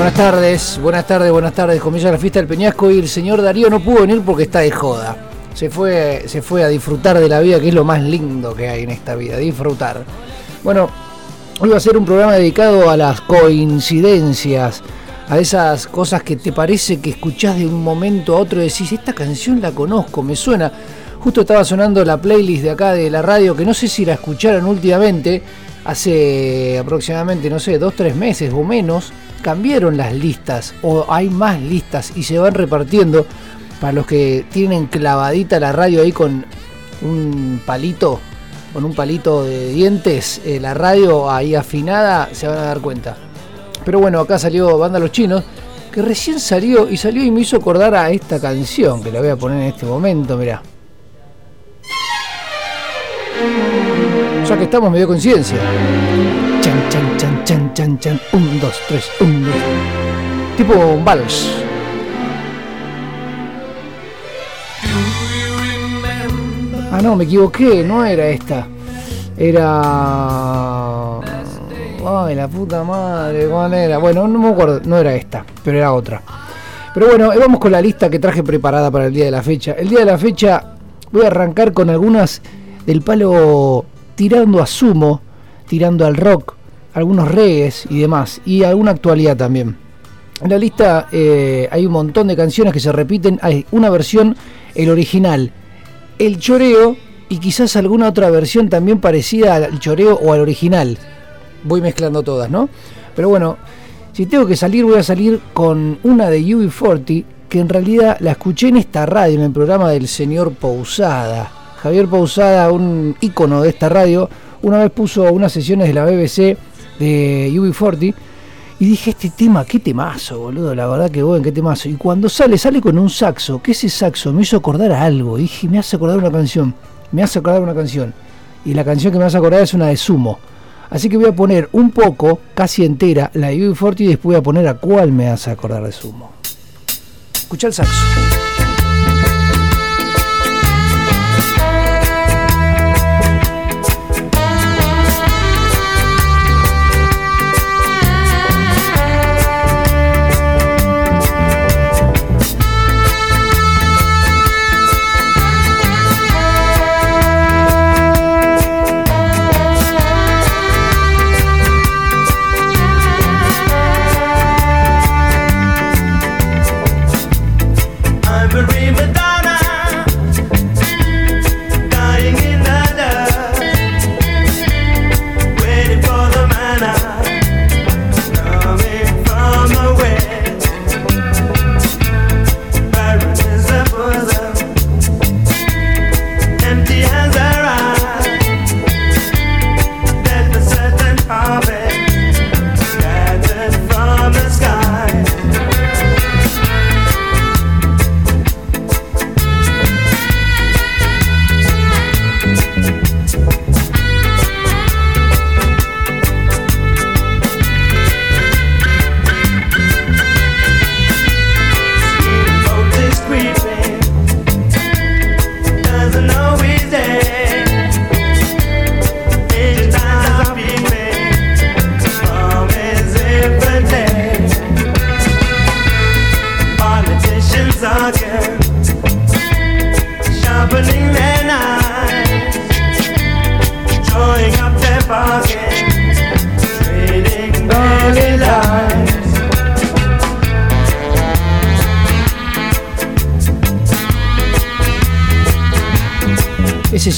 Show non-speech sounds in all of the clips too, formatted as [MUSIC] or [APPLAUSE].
Buenas tardes, buenas tardes, buenas tardes. Comienza la fiesta del Peñasco y el señor Darío no pudo venir porque está de joda. Se fue, se fue a disfrutar de la vida, que es lo más lindo que hay en esta vida, disfrutar. Bueno, hoy va a ser un programa dedicado a las coincidencias, a esas cosas que te parece que escuchás de un momento a otro y decís, esta canción la conozco, me suena. Justo estaba sonando la playlist de acá de la radio, que no sé si la escucharon últimamente, hace aproximadamente, no sé, dos, tres meses o menos, cambiaron las listas o hay más listas y se van repartiendo para los que tienen clavadita la radio ahí con un palito, con un palito de dientes, eh, la radio ahí afinada, se van a dar cuenta. Pero bueno, acá salió Banda Los Chinos, que recién salió y salió y me hizo acordar a esta canción, que la voy a poner en este momento, mirá. Ya que estamos, medio conciencia. Chan, chan, chan, chan, chan, chan. Un, dos, tres, un, dos. Tipo un vals. Ah, no, me equivoqué, no era esta. Era. Ay, la puta madre, ¿cuál era? Bueno, no me acuerdo, no era esta, pero era otra. Pero bueno, vamos con la lista que traje preparada para el día de la fecha. El día de la fecha voy a arrancar con algunas del palo tirando a sumo, tirando al rock, algunos reggaes y demás, y alguna actualidad también. En la lista eh, hay un montón de canciones que se repiten, hay una versión, el original, el choreo y quizás alguna otra versión también parecida al choreo o al original. Voy mezclando todas, ¿no? Pero bueno, si tengo que salir voy a salir con una de UB40 que en realidad la escuché en esta radio, en el programa del señor Pousada. Javier Pousada, un ícono de esta radio, una vez puso unas sesiones de la BBC de UB40 y dije, este tema, qué temazo, boludo, la verdad que bueno, qué temazo. Y cuando sale, sale con un saxo, que ese saxo me hizo acordar a algo. dije, me hace acordar una canción, me hace acordar una canción. Y la canción que me hace acordar es una de Sumo. Así que voy a poner un poco, casi entera, la de UB40 y después voy a poner a cuál me hace acordar de Sumo. Escucha el saxo.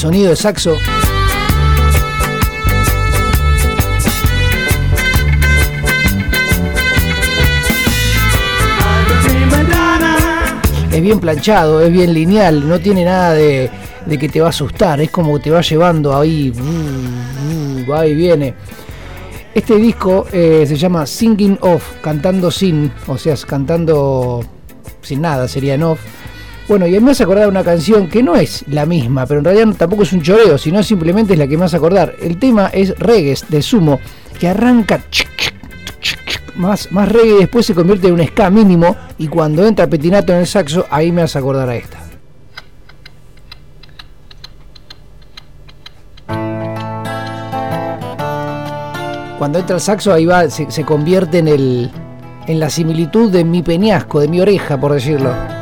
Sonido de saxo. Es bien planchado, es bien lineal, no tiene nada de, que te va a asustar, es como te va llevando ahí, uh, uh, va y viene. Este disco eh, se llama Singing Off, cantando sin, o sea, cantando sin nada, sería en off. Bueno, y a me hace acordar una canción que no es la misma, pero en realidad tampoco es un choreo, sino simplemente es la que me hace acordar. El tema es Reggae de Sumo, que arranca más, más reggae y después se convierte en un ska mínimo y cuando entra Petinato en el saxo, ahí me hace acordar a esta. Cuando entra el saxo, ahí va, se, se convierte en el, en la similitud de mi peñasco, de mi oreja, por decirlo.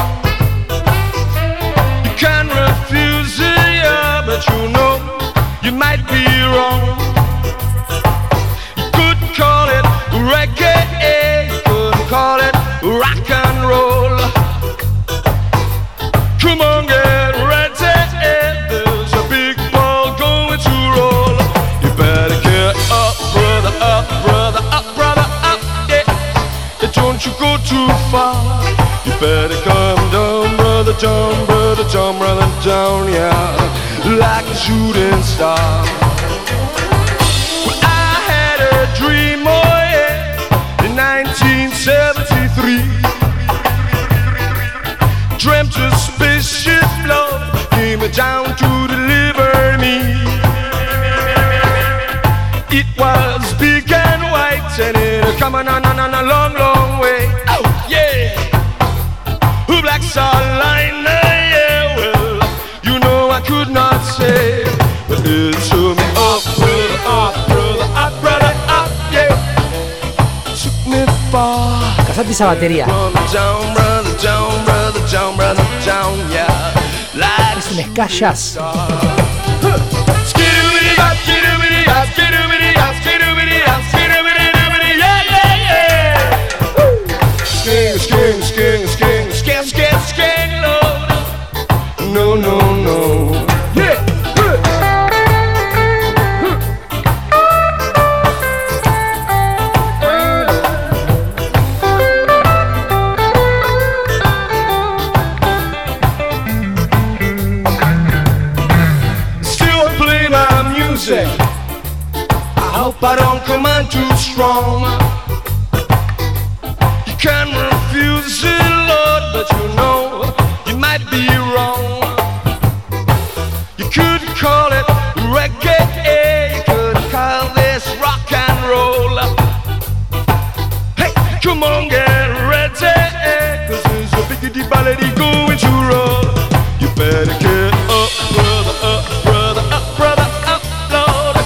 you might be wrong. Could call it reggae, could call it rock and roll. Come on, get ready, there's a big ball going to roll. You better get up, brother, up, brother, up, brother, up, yeah. Don't you go too far. You better come down, brother, down, brother, down, brother, down, yeah. Like shooting star. Well, I had a dream, oh yeah, in 1973. Dreamt a spaceship love came down to deliver me. It was big and white and it coming on, on, on a long, yeah. Like es un ska strong. You can refuse it, Lord, but you know you might be wrong. You could call it reggae, you could call this rock and roll. Hey, come on, get ready, cause there's a biggity ballady going to roll. You better get up, brother, up, brother, up, brother, up, Lord.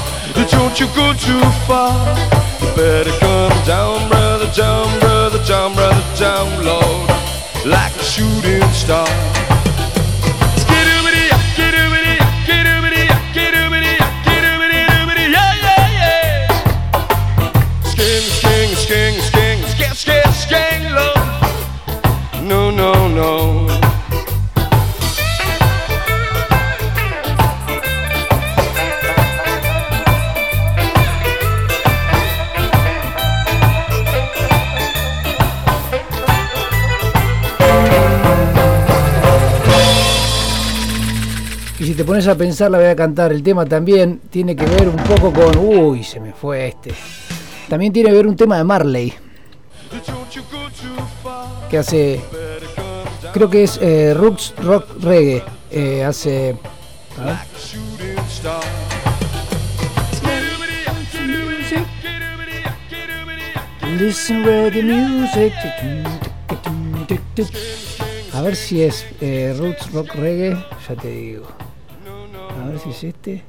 Don't you go too far. Better come down, brother, down, brother, down, brother, down, Lord, like a shooting star. Sking, sking, sking, sking, sking, sking, Lord. No, no, no. Te pones a pensar, la voy a cantar. El tema también tiene que ver un poco con. Uy, se me fue este. También tiene que ver un tema de Marley. Que hace. Creo que es eh, Roots Rock Reggae. Eh, hace. Listen music. A ver si es eh, Roots Rock Reggae. Ya te digo. A ver si es este.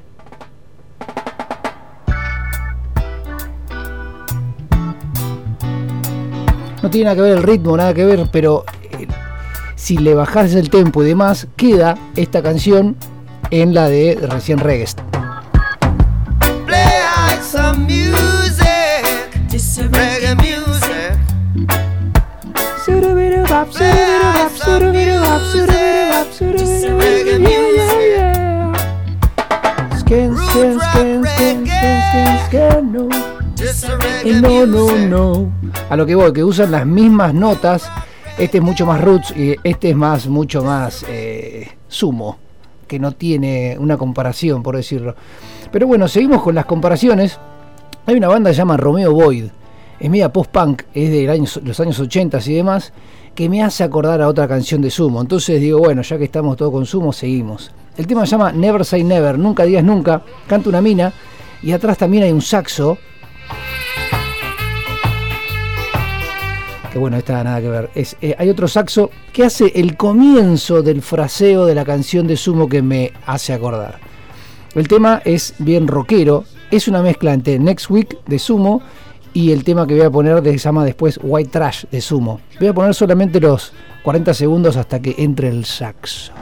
No tiene nada que ver el ritmo, nada que ver, pero eh, si le bajas el tempo y demás, queda esta canción en la de recién reggae. Play no. Reggae no, no. A lo que voy, que usan las mismas notas. Este es mucho más roots y este es más, mucho más eh, sumo, que no tiene una comparación, por decirlo. Pero bueno, seguimos con las comparaciones. Hay una banda que se llama Romeo Void. Es media post-punk, es de los años 80 y demás. que me hace acordar a otra canción de Sumo. Entonces digo, bueno, ya que estamos todos con Sumo, seguimos. El tema se llama Never Say Never, nunca digas nunca, canta una mina y atrás también hay un saxo. Que bueno, esta nada que ver. Es, eh, hay otro saxo que hace el comienzo del fraseo de la canción de Sumo que me hace acordar. El tema es bien rockero, es una mezcla entre Next Week de Sumo y el tema que voy a poner se llama después White Trash de Sumo. Voy a poner solamente los 40 segundos hasta que entre el saxo.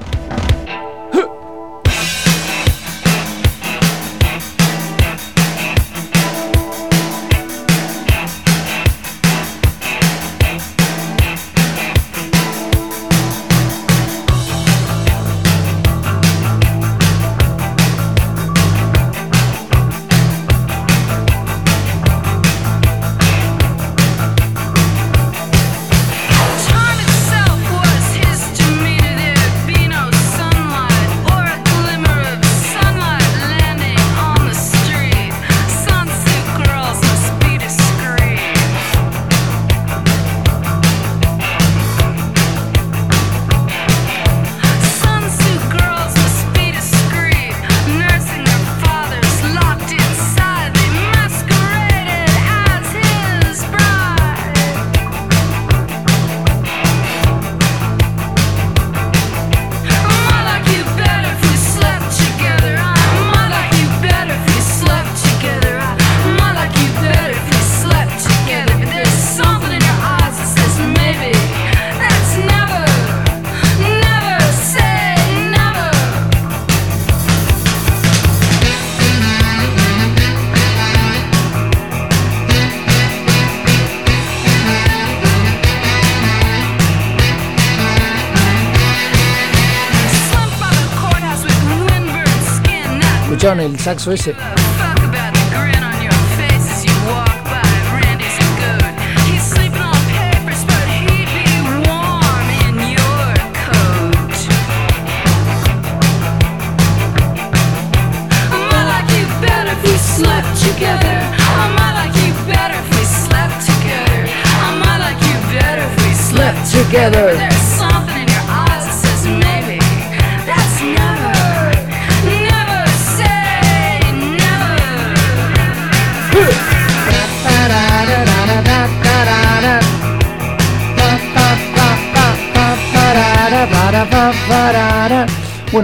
Better if we slept together. I might like you better if we slept together. I might like you better if we slept together.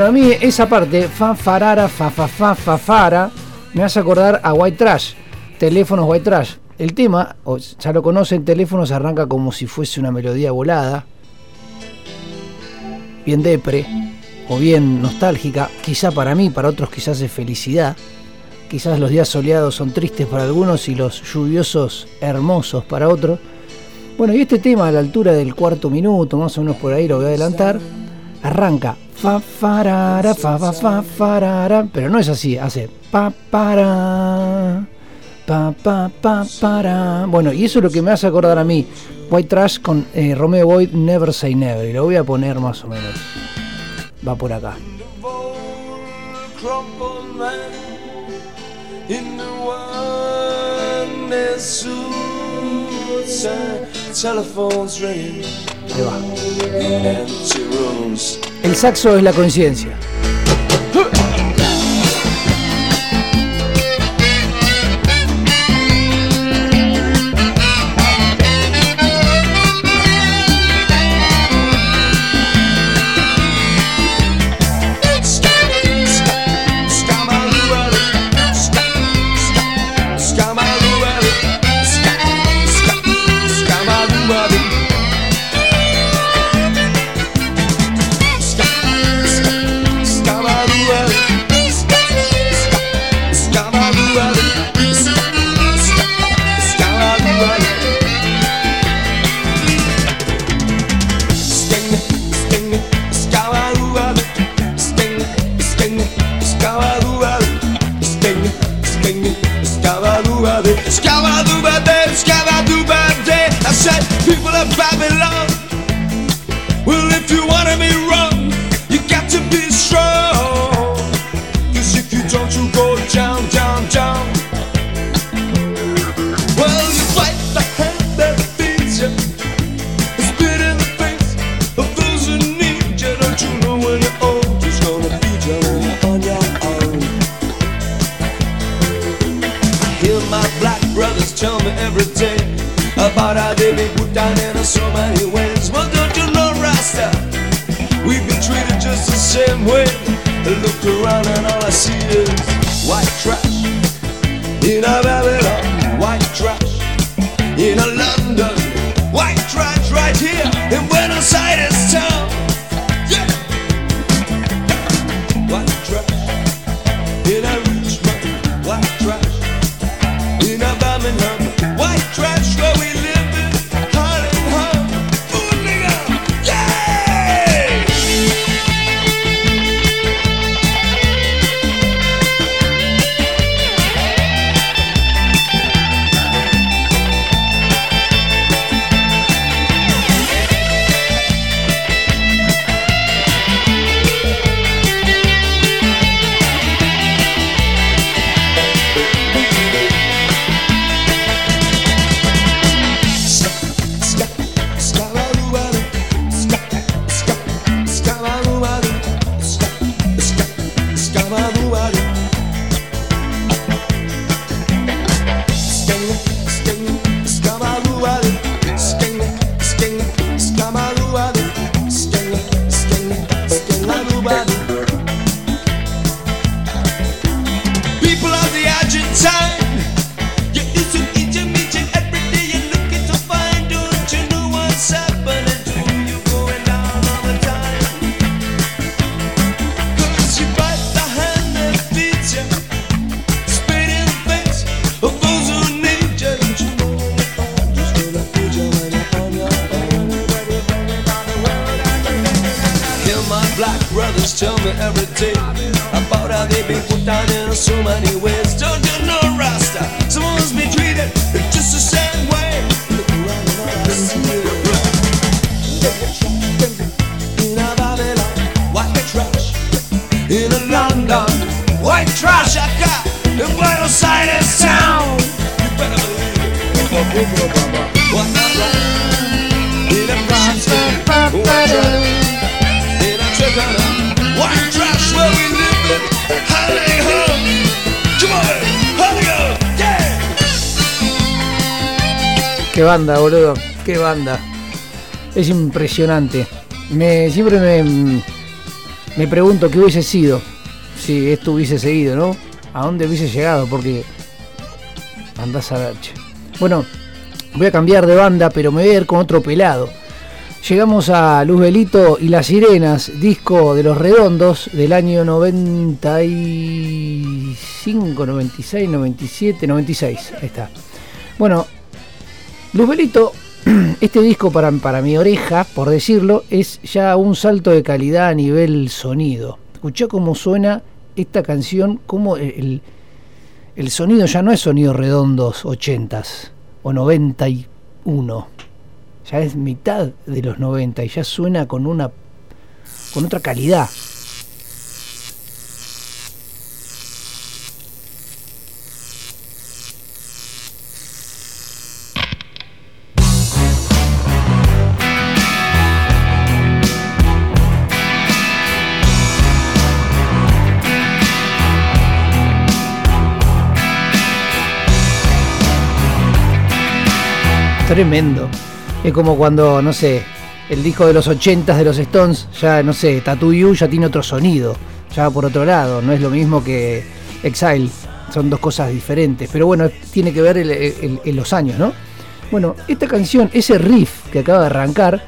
Bueno, a mí esa parte, fa farara, fa fa fa fa fara, me hace acordar a White Trash, teléfonos White Trash. El tema, ya lo conocen, teléfonos arranca como si fuese una melodía volada, bien depre, o bien nostálgica, quizá para mí, para otros quizás es felicidad. Quizás los días soleados son tristes para algunos y los lluviosos hermosos para otros. Bueno, y este tema a la altura del cuarto minuto, más o menos por ahí lo voy a adelantar, arranca. Fa farara, fa fa fa farara, pero no es así, hace pa para pa pa pa para. Bueno, y eso es lo que me hace acordar a mí, White Trash con eh, Romeo Boyd Never Say Never, y lo voy a poner más o menos. Va por acá. El saxo es la coincidencia. σκάβα του πατέρου around and all I see is white trash. Banda, boludo. Qué banda. Es impresionante. Me, siempre me, me pregunto qué hubiese sido si esto hubiese seguido, ¿no? ¿A dónde hubiese llegado? Porque andás a ver. Bueno, voy a cambiar de banda, pero me voy a ir con otro pelado. Llegamos a Luz Belito y Las Sirenas, disco de los redondos del año 95, 96, 97, 96. Ahí está. Bueno, Luz Belito, [CLEARS THROAT] este disco para, para mi oreja, por decirlo, es ya un salto de calidad a nivel sonido. Escuchá cómo suena esta canción, cómo el, el sonido ya no es sonido redondos 80s o 91. Ya es mitad de los 90 y ya suena con una con otra calidad. Tremendo. Es como cuando, no sé, el disco de los 80 de los Stones, ya no sé, Tattoo You ya tiene otro sonido, ya va por otro lado, no es lo mismo que Exile, son dos cosas diferentes, pero bueno, tiene que ver el- el- en los años, ¿no? Bueno, esta canción, ese riff que acaba de arrancar,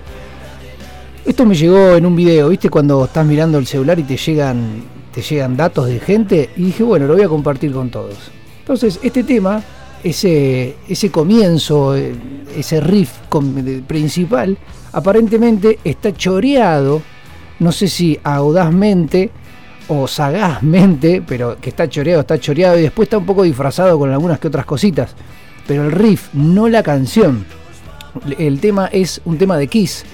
esto me llegó en un video, ¿viste? Cuando estás mirando el celular y te llegan, te llegan datos de gente, y dije, bueno, lo voy a compartir con todos. Entonces, este tema, ese, ese comienzo, ese riff principal, aparentemente está choreado, no sé si audazmente o sagazmente, pero que está choreado, está choreado y después está un poco disfrazado con algunas que otras cositas. Pero el riff, no la canción. El tema es un tema de Kiss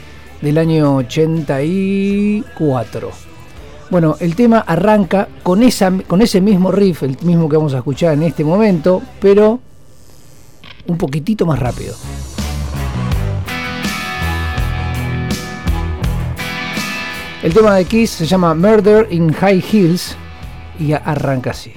del año 84. Bueno, el tema arranca con, esa, con ese mismo riff, el mismo que vamos a escuchar en este momento, pero un poquitito más rápido. El tema de Kiss se llama Murder in High Heels y arranca así.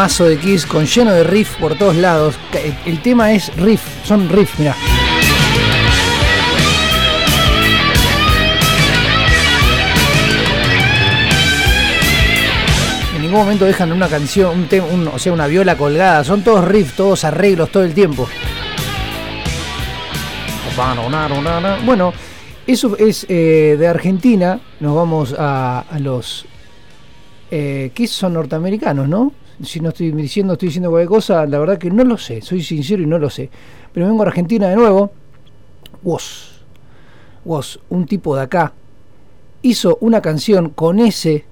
Temazo de Kiss con lleno de riff por todos lados. El, el tema es riff, son riff, mirá. En ningún momento dejan una canción, un tema, o sea, una viola colgada. Son todos riffs, todos arreglos todo el tiempo. Bueno, eso es eh, de Argentina. Nos vamos a, los eh, que son norteamericanos, ¿no? Si no estoy diciendo, estoy diciendo cualquier cosa, la verdad que no lo sé, soy sincero y no lo sé. Pero vengo a Argentina de nuevo. Woz, Woz, un tipo de acá, hizo una canción con ese,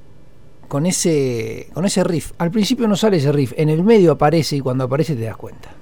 con ese, con ese riff. Al principio no sale ese riff, en el medio aparece y cuando aparece te das cuenta.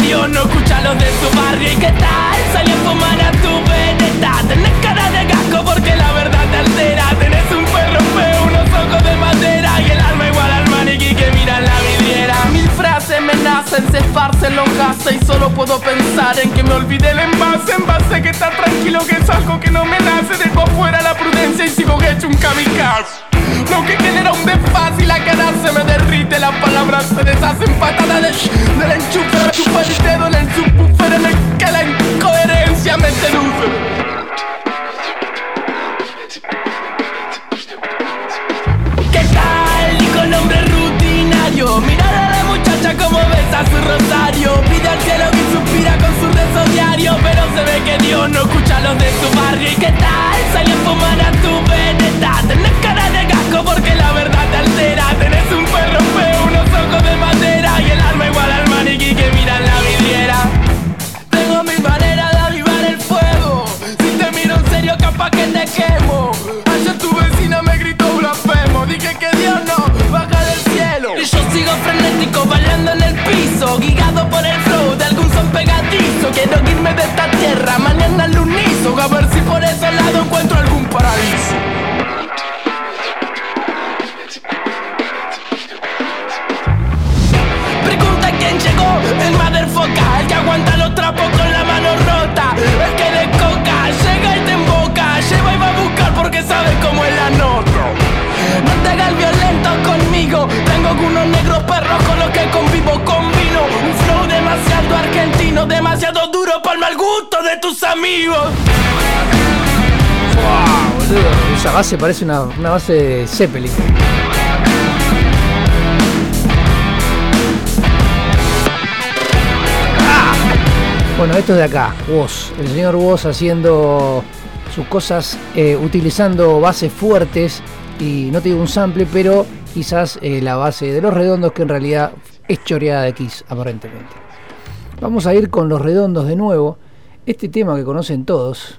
Dios no escucha los de su barrio. ¿Y qué tal? Salió a fumar a tu veneta. Tenés cara de gasco porque la verdad te altera. Tenés un perro feo, unos ojos de madera. Y el alma igual al maniquí que mira en la vidriera. Mil frases me nacen, se esparcen los gases. Y solo puedo pensar en que me olvidé el envase. Envase que está tranquilo, que es algo que no me nace. Dejo afuera la prudencia y sigo hecho un kamikaze. Lo que un desfase y la cara se me derrite. Las palabras se deshacen patada de sh- del enchufe. Chupa el dedo en el subwoofer. Me que la incoherencia me seduce. ¿Qué tal? Dijo el hombre rutinario. Mirar a la muchacha como besa su rosario. Pide al cielo que suspira con su rezo diario. Pero se ve que Dios no escucha a los de su barrio. ¿Y qué tal? Salió a fumar a tu veneta. Cara de porque la verdad te altera. Tenés un perro feo, unos ojos de madera. Y el alma igual al maniquí que mira en la vidriera. Tengo mi manera de avivar el fuego. Si te miro en serio, capaz que te quemo. Ayer tu vecina me gritó blasfemo. Dije que Dios no baja del cielo. Y yo sigo frenético, bailando en el piso. Guiado por el flow de algún son pegadizo. Quiero irme de esta tierra, mañana al unizo. A ver si por ese lado encuentro algún paraíso. El que aguanta los trapos con la mano rota. El que de coca, llega y te emboca. Lleva y va a buscar porque sabe cómo es la nota. No te hagas violento conmigo. Tengo unos negros perros con los que convivo Combino. Un flow demasiado argentino Demasiado duro para el mal gusto de tus amigos. Boludo, esa base parece una, una base de Zeppelin. Bueno, esto es de acá, Woz. El señor Woz haciendo sus cosas eh, utilizando bases fuertes y no te digo un sample, pero quizás eh, la base de los redondos que en realidad es choreada de Kiss, aparentemente. Vamos a ir con los redondos de nuevo. Este tema que conocen todos,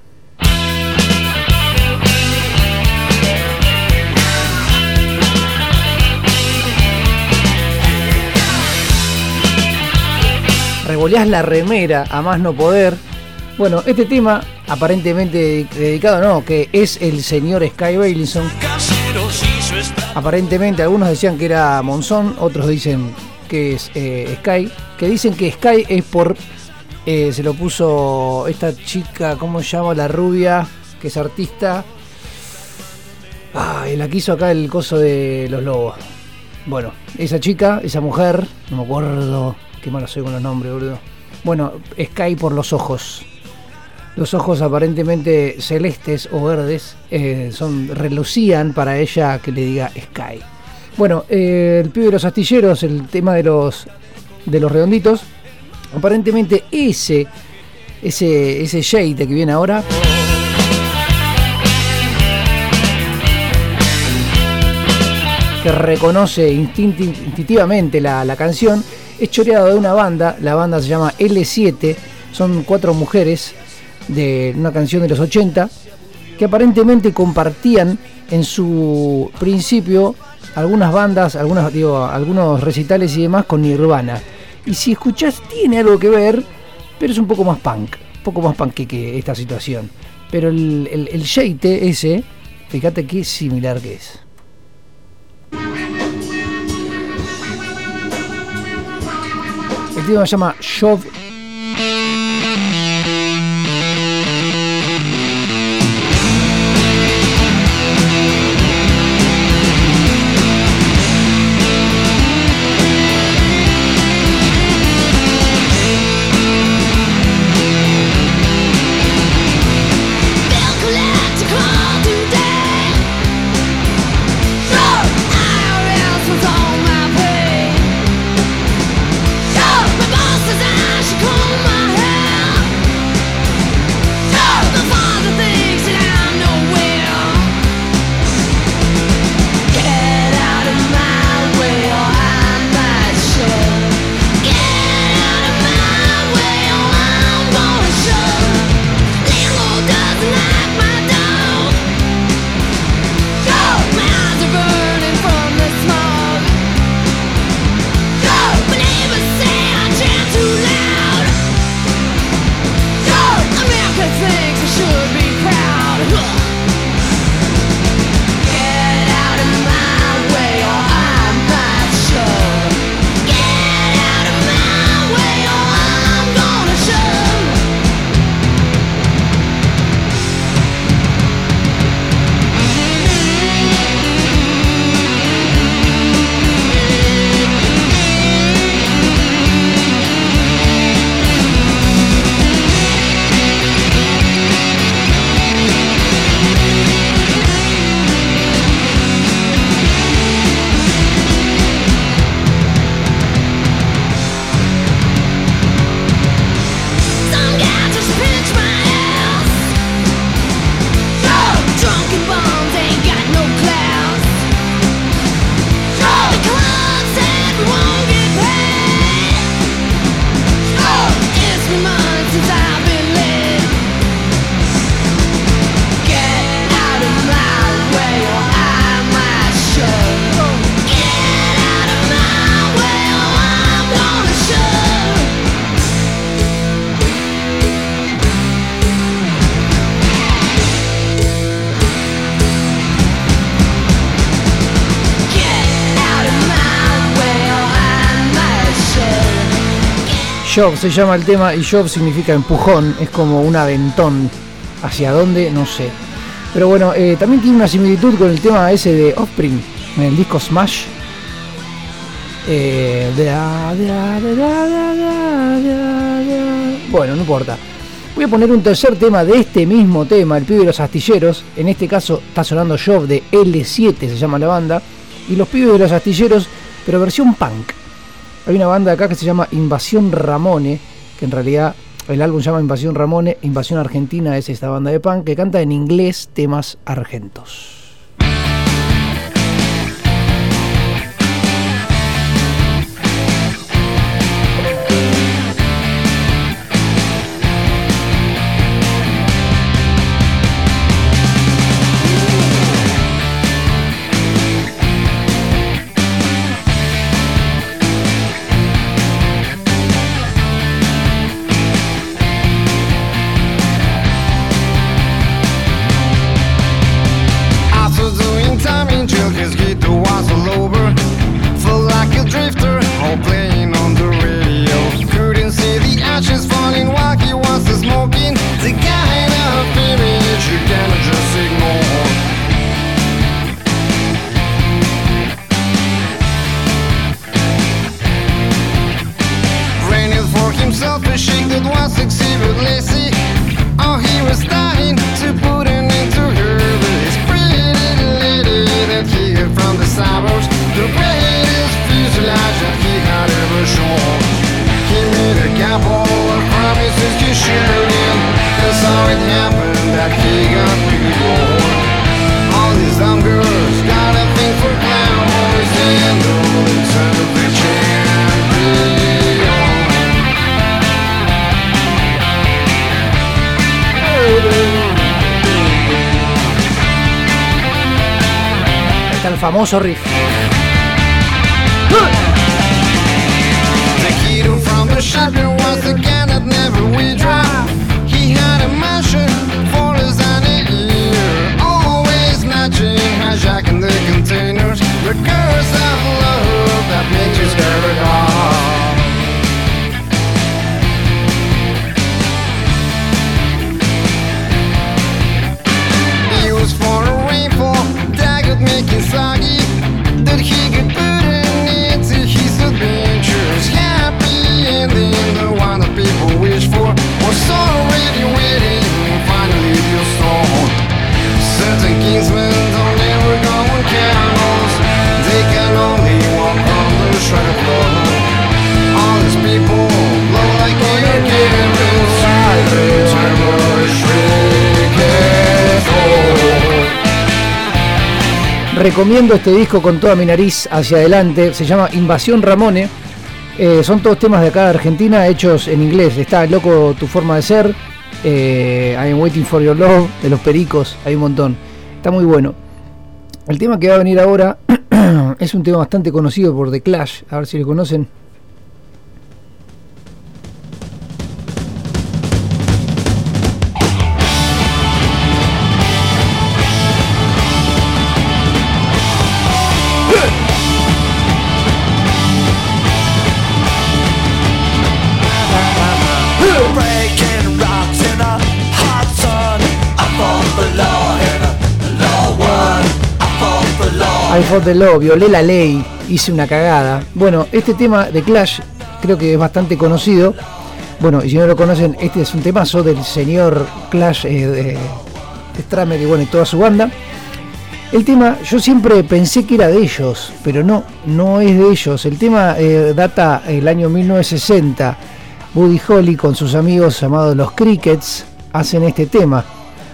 revoleás la remera a más no poder. Bueno, este tema, aparentemente dedicado, no, que es el señor Sky Bailinson. Aparentemente algunos decían que era Monzón, otros dicen que es eh, Sky, que dicen que Sky es por, eh, se lo puso esta chica, ¿cómo se llama? La rubia, que es artista. Ay, la quiso acá el coso de los lobos. Bueno, esa chica, esa mujer, no me acuerdo, qué malo soy con los nombres, boludo. Bueno, Sky por los ojos. Los ojos aparentemente celestes o verdes eh, son relucían para ella que le diga Sky. Bueno, eh, el pibe de los astilleros, el tema de los de los redonditos, aparentemente ese ese ese shade que viene ahora que reconoce instinti- instintivamente la canción, es choreado de una banda, la banda se llama L7, son cuatro mujeres de una canción de los 80 que aparentemente compartían en su principio algunas bandas, algunas, algunos recitales y demás con Nirvana. Y si escuchás tiene algo que ver, pero es un poco más punk, un poco más punk que esta situación. Pero el, el, el ese, fíjate qué similar que es. El tema se llama Shove Job se llama el tema y Job significa empujón, es como un aventón. ¿Hacia dónde? No sé. Pero bueno, eh, también tiene una similitud con el tema ese de Offspring, en el disco Smash. Bueno, no importa. Voy a poner un tercer tema de este mismo tema, El Pibe de los Astilleros. En este caso está sonando Job de L7, se llama la banda. Y los Pibes de los Astilleros, pero versión punk. Hay una banda acá que se llama Invasión Ramone, que en realidad el álbum se llama Invasión Ramone, Invasión Argentina es esta banda de punk que canta en inglés temas argentos. famoso riff. Recomiendo este disco con toda mi nariz hacia adelante. Se llama Invasión Ramone. Eh, son todos temas de acá de Argentina hechos en inglés. Está Loco Tu Forma de Ser. eh, I'm Waiting for Your Love. De los Pericos. Hay un montón. Está muy bueno. El tema que va a venir ahora [CLEARS THROAT] es un tema bastante conocido por The Clash. A ver si lo conocen. Law, violé la ley, hice una cagada. Bueno, este tema de Clash creo que es bastante conocido. Bueno, y si no lo conocen, este es un temazo del señor Clash eh, de Stramer y bueno, y toda su banda. El tema, yo siempre pensé que era de ellos, pero no, no es de ellos. El tema eh, data el año 1960. Buddy Holly con sus amigos llamados los Crickets hacen este tema.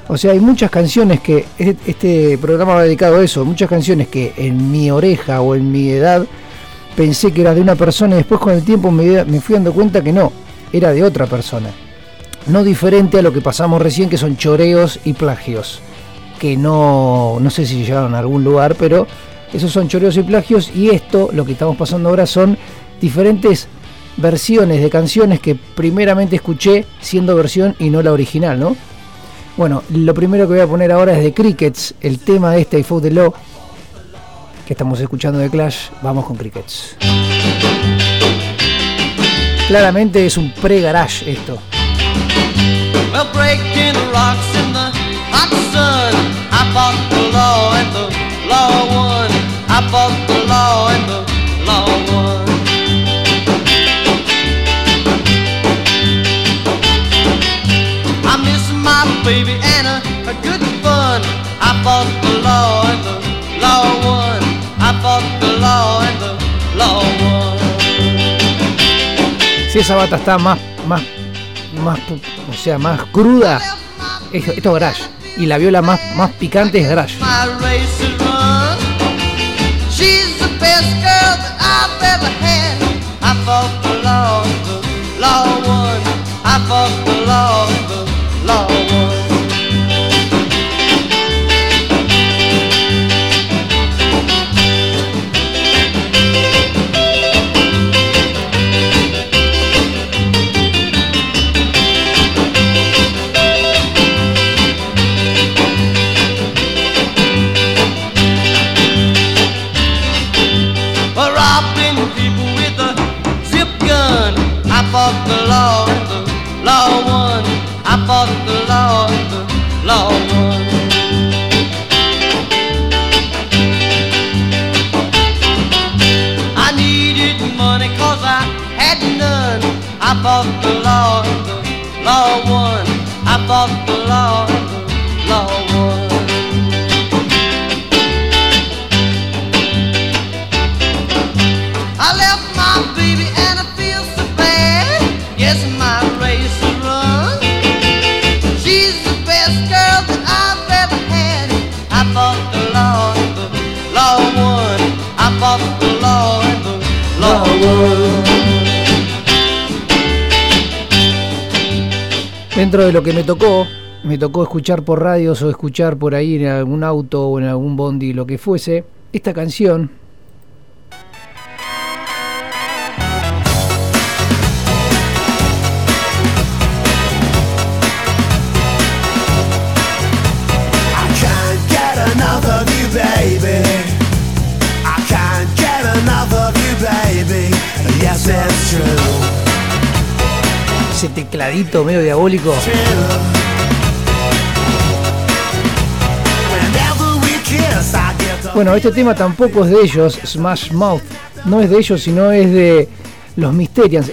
O sea, hay muchas canciones que este, este programa va dedicado a eso, muchas canciones que en mi oreja o en mi edad pensé que era de una persona y después con el tiempo me, me fui dando cuenta que no, era de otra persona. No diferente a lo que pasamos recién que son choreos y plagios, que no, no sé si llegaron a algún lugar, pero esos son choreos y plagios y esto, lo que estamos pasando ahora son diferentes versiones de canciones que primeramente escuché siendo versión y no la original, ¿no? Bueno, lo primero que voy a poner ahora es de Crickets, el tema de este I Fought the Law que estamos escuchando de Clash. Vamos con Crickets. Claramente es un pre-garage esto. Baby and a, a good fun. I fought the law and the law won. I fought the law and the law won. Si esa bata está más, más, más, o sea, más cruda, esto, esto es garage. Y la viola más, más picante es garage. Fought the law the law won. I fought the law the law won. I needed money cause I had none. I fought the law the law won. I fought the law De lo que me tocó, me tocó escuchar por radios o escuchar por ahí en algún auto o en algún bondi, lo que fuese, esta canción. It's true. Ese tecladito medio diabólico. Bueno, este tema tampoco es de ellos, Smash Mouth. No es de ellos, sino es de los Mysterians.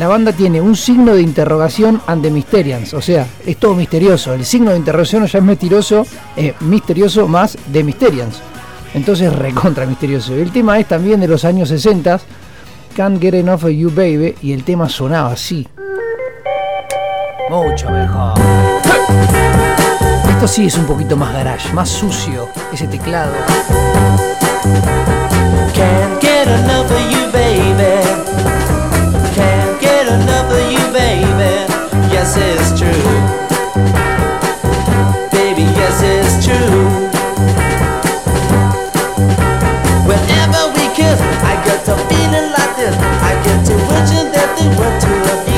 La banda tiene un signo de interrogación ante Mysterians. O sea, es todo misterioso. El signo de interrogación ya es mentiroso, eh, misterioso más de Mysterians. Entonces, recontra misterioso. El tema es también de los años 60. Can't Get Enough of You Baby. Y el tema sonaba así. Mucho mejor. Esto sí es un poquito más garage, más sucio, ese teclado. Can't get enough of you, baby. Can't get enough of you, baby. Yes, it's true. Baby, yes, it's true. Whenever we kiss, I get to feeling like this. I get to wishing that there were two of you.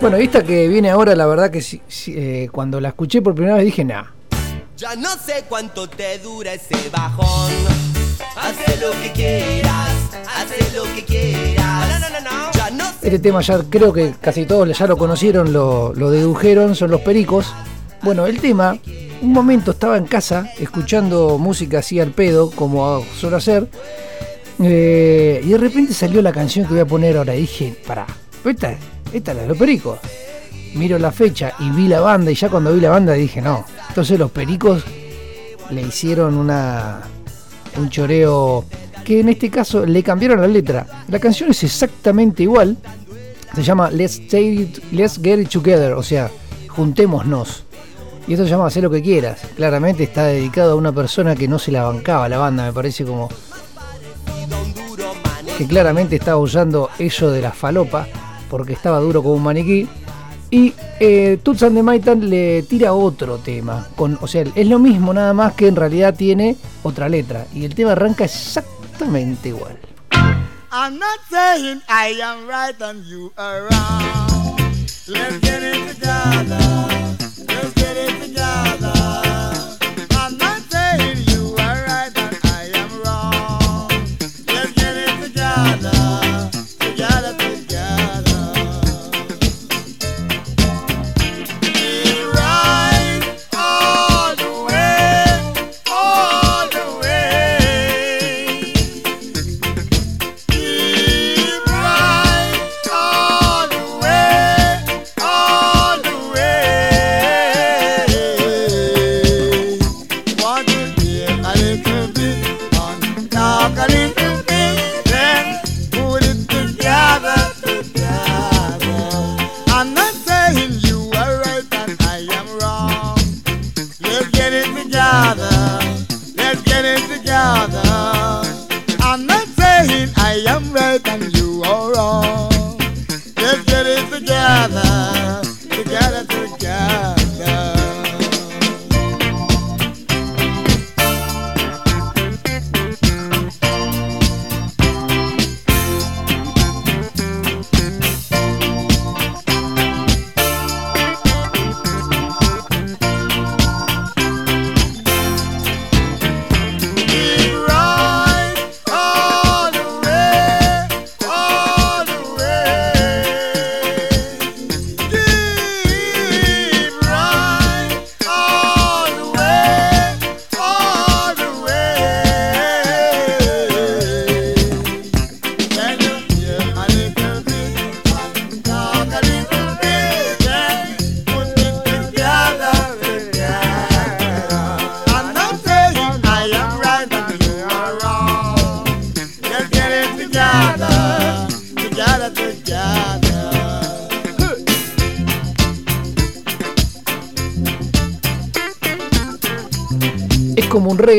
Bueno, esta que viene ahora, la verdad que sí- sí, eh, cuando la escuché por primera vez dije, nah. Ya no sé cuánto te dura ese bajón. Haz lo que quieras, haz lo que quieras. No, no, no, no. Ya no sé. Este tema ya creo que casi todos ya lo conocieron, lo, lo dedujeron, son los pericos. Bueno, el tema, un momento estaba en casa escuchando música así al pedo, como suelo hacer, eh, y de repente salió la canción que voy a poner ahora. Y dije, pará, esta, esta es la de los pericos. Miro la fecha y vi la banda, y ya cuando vi la banda dije, no. Entonces los pericos le hicieron una un choreo que en este caso le cambiaron la letra. La canción es exactamente igual. Se llama Let's, Stay It- Let's Get It Together, o sea, juntémonos. Y esto se llama Hacer lo que quieras. Claramente está dedicado a una persona que no se la bancaba la banda, me parece como que claramente estaba usando eso de la falopa, porque estaba duro como un maniquí. Y eh, Toots and the Maytan le tira otro tema. Con, o sea, es lo mismo, nada más que en realidad tiene otra letra. Y el tema arranca exactamente igual. I'm not saying I am right and you are wrong. Let's get it together.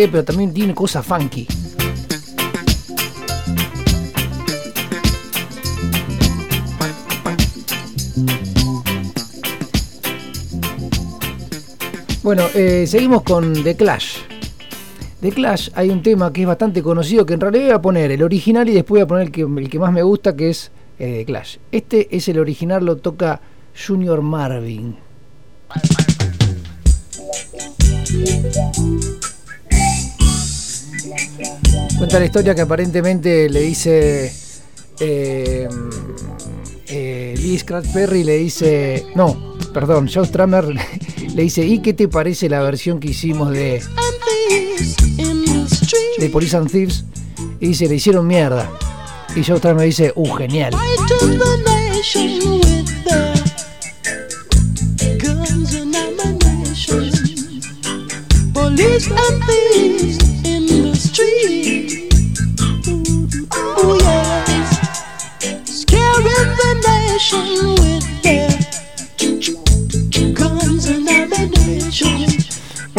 Pero también tiene cosas funky. Bueno, eh, seguimos con The Clash. The Clash hay un tema que es bastante conocido que en realidad voy a poner el original y después voy a poner el que, el que más me gusta que es eh, The Clash. Este es el original, lo toca Junior Marvin. Cuenta la historia que aparentemente le dice eh, eh, Lee Scratch Perry le dice no, perdón, Joe Stramer [LAUGHS] le dice ¿y qué te parece la versión que hicimos de de Police and Thieves? Y dice le hicieron mierda. Y Joe Stramer dice uh genial. Police and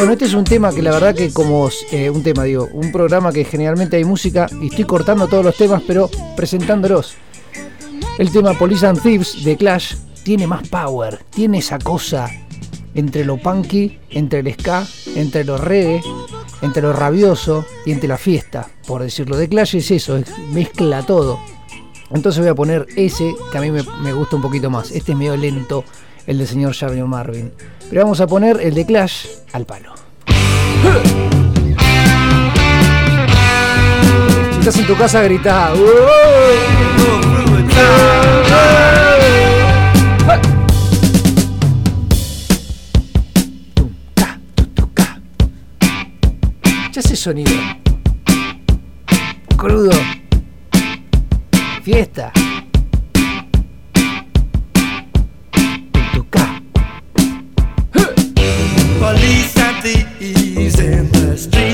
Bueno, este es un tema que la verdad que como eh, un tema, digo, un programa que generalmente hay música y estoy cortando todos los temas, pero presentándolos. El tema Police and Thieves de Clash tiene más power, tiene esa cosa entre lo punky, entre el ska, entre lo reggae, entre lo rabioso y entre la fiesta, por decirlo. De Clash es eso, es- mezcla todo. Entonces voy a poner ese que a mí me, me gusta un poquito más. Este es medio lento, el del señor Jarvis Marvin. Pero vamos a poner el de Clash al palo. Si estás en tu casa, grita. Ya ese sonido. Crudo. Fiesta. Thieves in the street,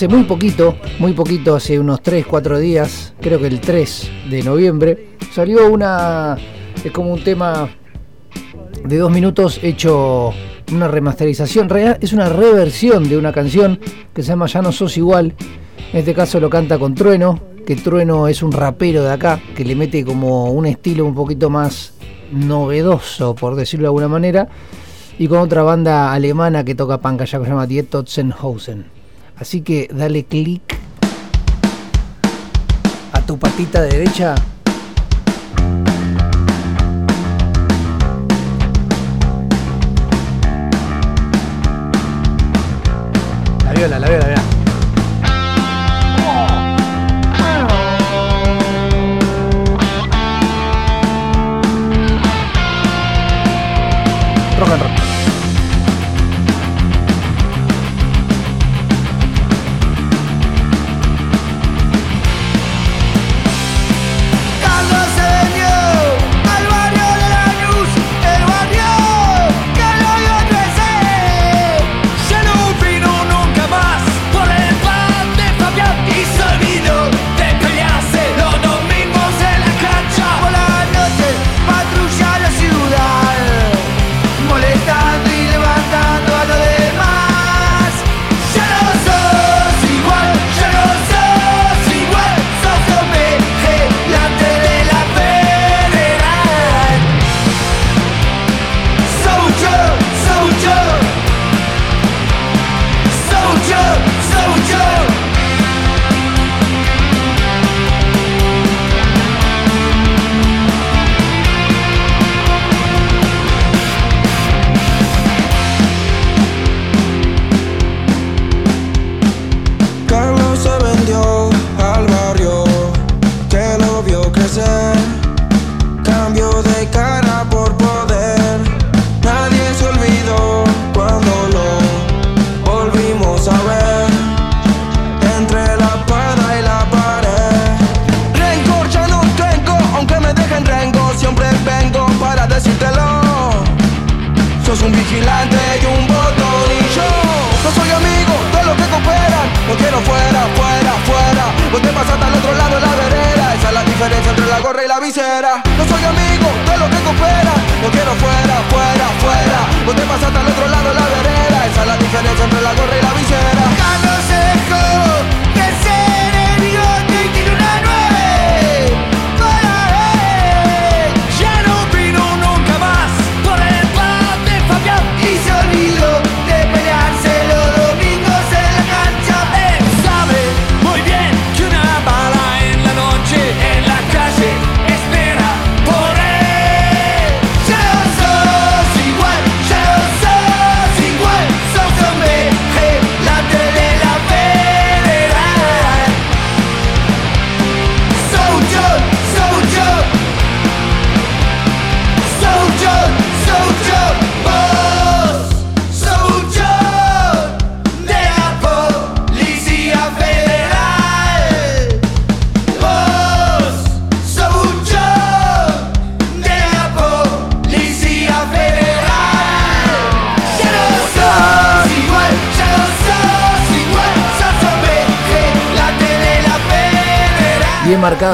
hace muy poquito, muy poquito, hace unos 3, 4 días, creo que el 3 de noviembre, salió una. Es como un tema de dos minutos hecho una remasterización. Realidad es una reversión de una canción que se llama Ya no sos igual. En este caso lo canta con Trueno, que Trueno es un rapero de acá, que le mete como un estilo un poquito más novedoso, por decirlo de alguna manera, y con otra banda alemana que toca punk allá que se llama Die Totzenhausen. Así que dale clic a tu patita derecha.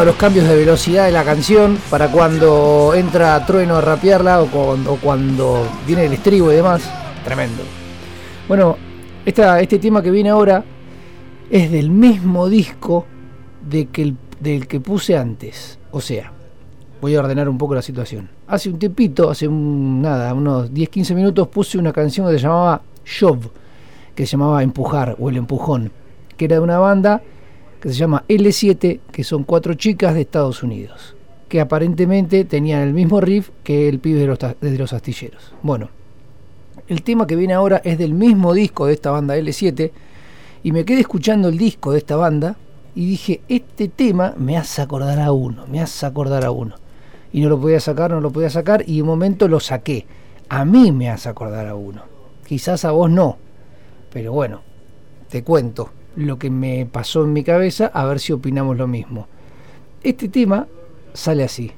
Los cambios de velocidad de la canción para cuando entra Trueno a rapearla o cuando, o cuando viene el estribo y demás. Tremendo. Bueno, esta, este tema que viene ahora es del mismo disco de que el- del que puse antes. O sea, voy a ordenar un poco la situación. Hace un tiempito, hace un, nada, unos 10-15 minutos puse una canción que se llamaba Shove, que se llamaba Empujar o El Empujón, que era de una banda que se llama L7, que son cuatro chicas de Estados Unidos, que aparentemente tenían el mismo riff que el pibe de los, de los astilleros. Bueno, el tema que viene ahora es del mismo disco de esta banda L7, y me quedé escuchando el disco de esta banda y dije, este tema me hace acordar a uno, me hace acordar a uno. Y no lo podía sacar, no lo podía sacar, y un momento lo saqué. A mí me hace acordar a uno. Quizás a vos no, pero bueno, te cuento lo que me pasó en mi cabeza, a ver si opinamos lo mismo. Este tema sale así.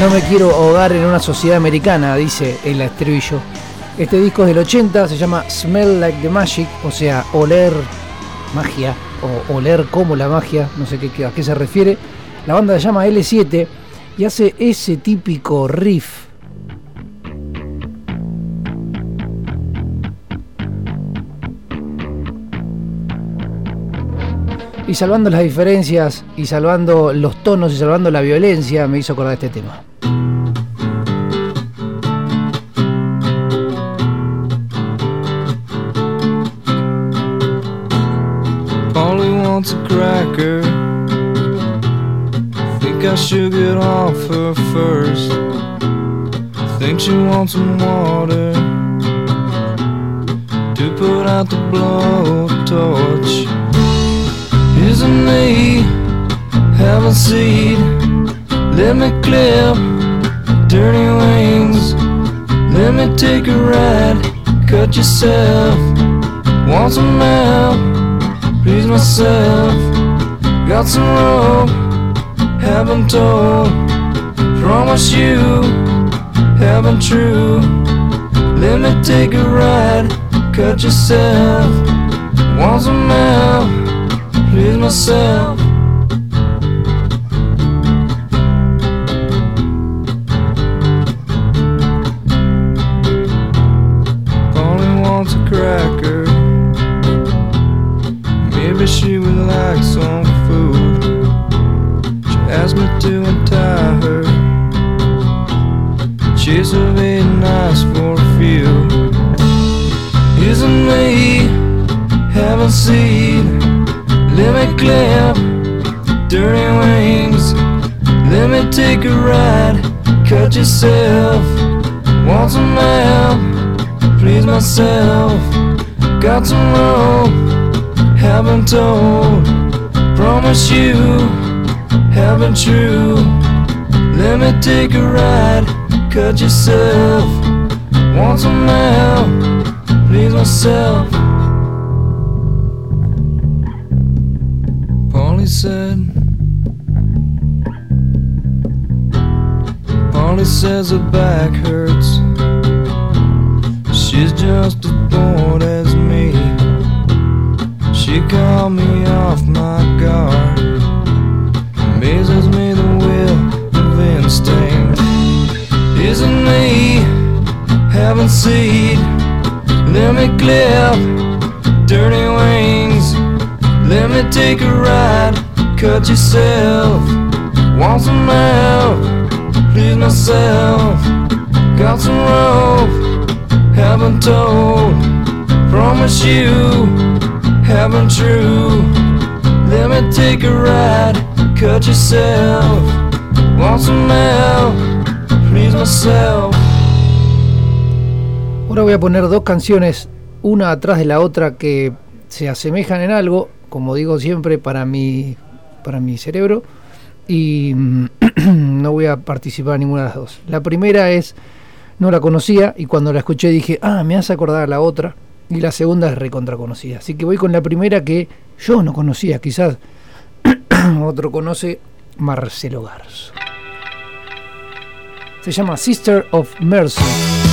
No me quiero ahogar en una sociedad americana, dice el estribillo. Este disco es del 80, se llama Smell Like the Magic, o sea, oler magia, o oler como la magia, no sé qué, a qué se refiere. La banda se llama L7 y hace ese típico riff. Y salvando las diferencias, y salvando los tonos, y salvando la violencia, me hizo acordar este tema. Polly wants a cracker. Think I should get off her first. Think she wants some water to put out the blowtorch. Isn't me have a seat? Let me clip dirty wings. Let me take a ride. Cut yourself. Want some help? please myself. Got some rope, haven't told. Promise you, haven't true. Let me take a ride, cut yourself. Want some help, please myself. Only wants a cracker. Maybe she would like some food. She asked me to untie her. She's a bit nice for a few. Isn't me haven't seen? Let me clip dirty wings. Let me take a ride. Cut yourself. Want some help? Please myself. Got some rope haven't told. Promise you, haven't true. Let me take a ride, cut yourself. Want some help, please myself. Says her back hurts. She's just as bored as me. She called me off my guard. Amazes me the will of instinct. Isn't me having seed? Let me clip dirty wings. Let me take a ride. Cut yourself. Want some help? Myself. Got some rope. Haven't told. Promise you haven't true. Let me take a ride, cut yourself. Want some help, please myself. Ahora voy a poner dos canciones, una atrás de la otra, que se asemejan en algo, como digo siempre, para mi, para mi cerebro. Y mm, [CLEARS THROAT] no voy a participar en ninguna de las dos. La primera es, no la conocía y cuando la escuché dije, ah, me hace acordar a la otra. Y la segunda es recontra conocida. Así que voy con la primera que yo no conocía, quizás [CLEARS THROAT] otro conoce, Marcelo Garzo. Se llama Sister of Mercy.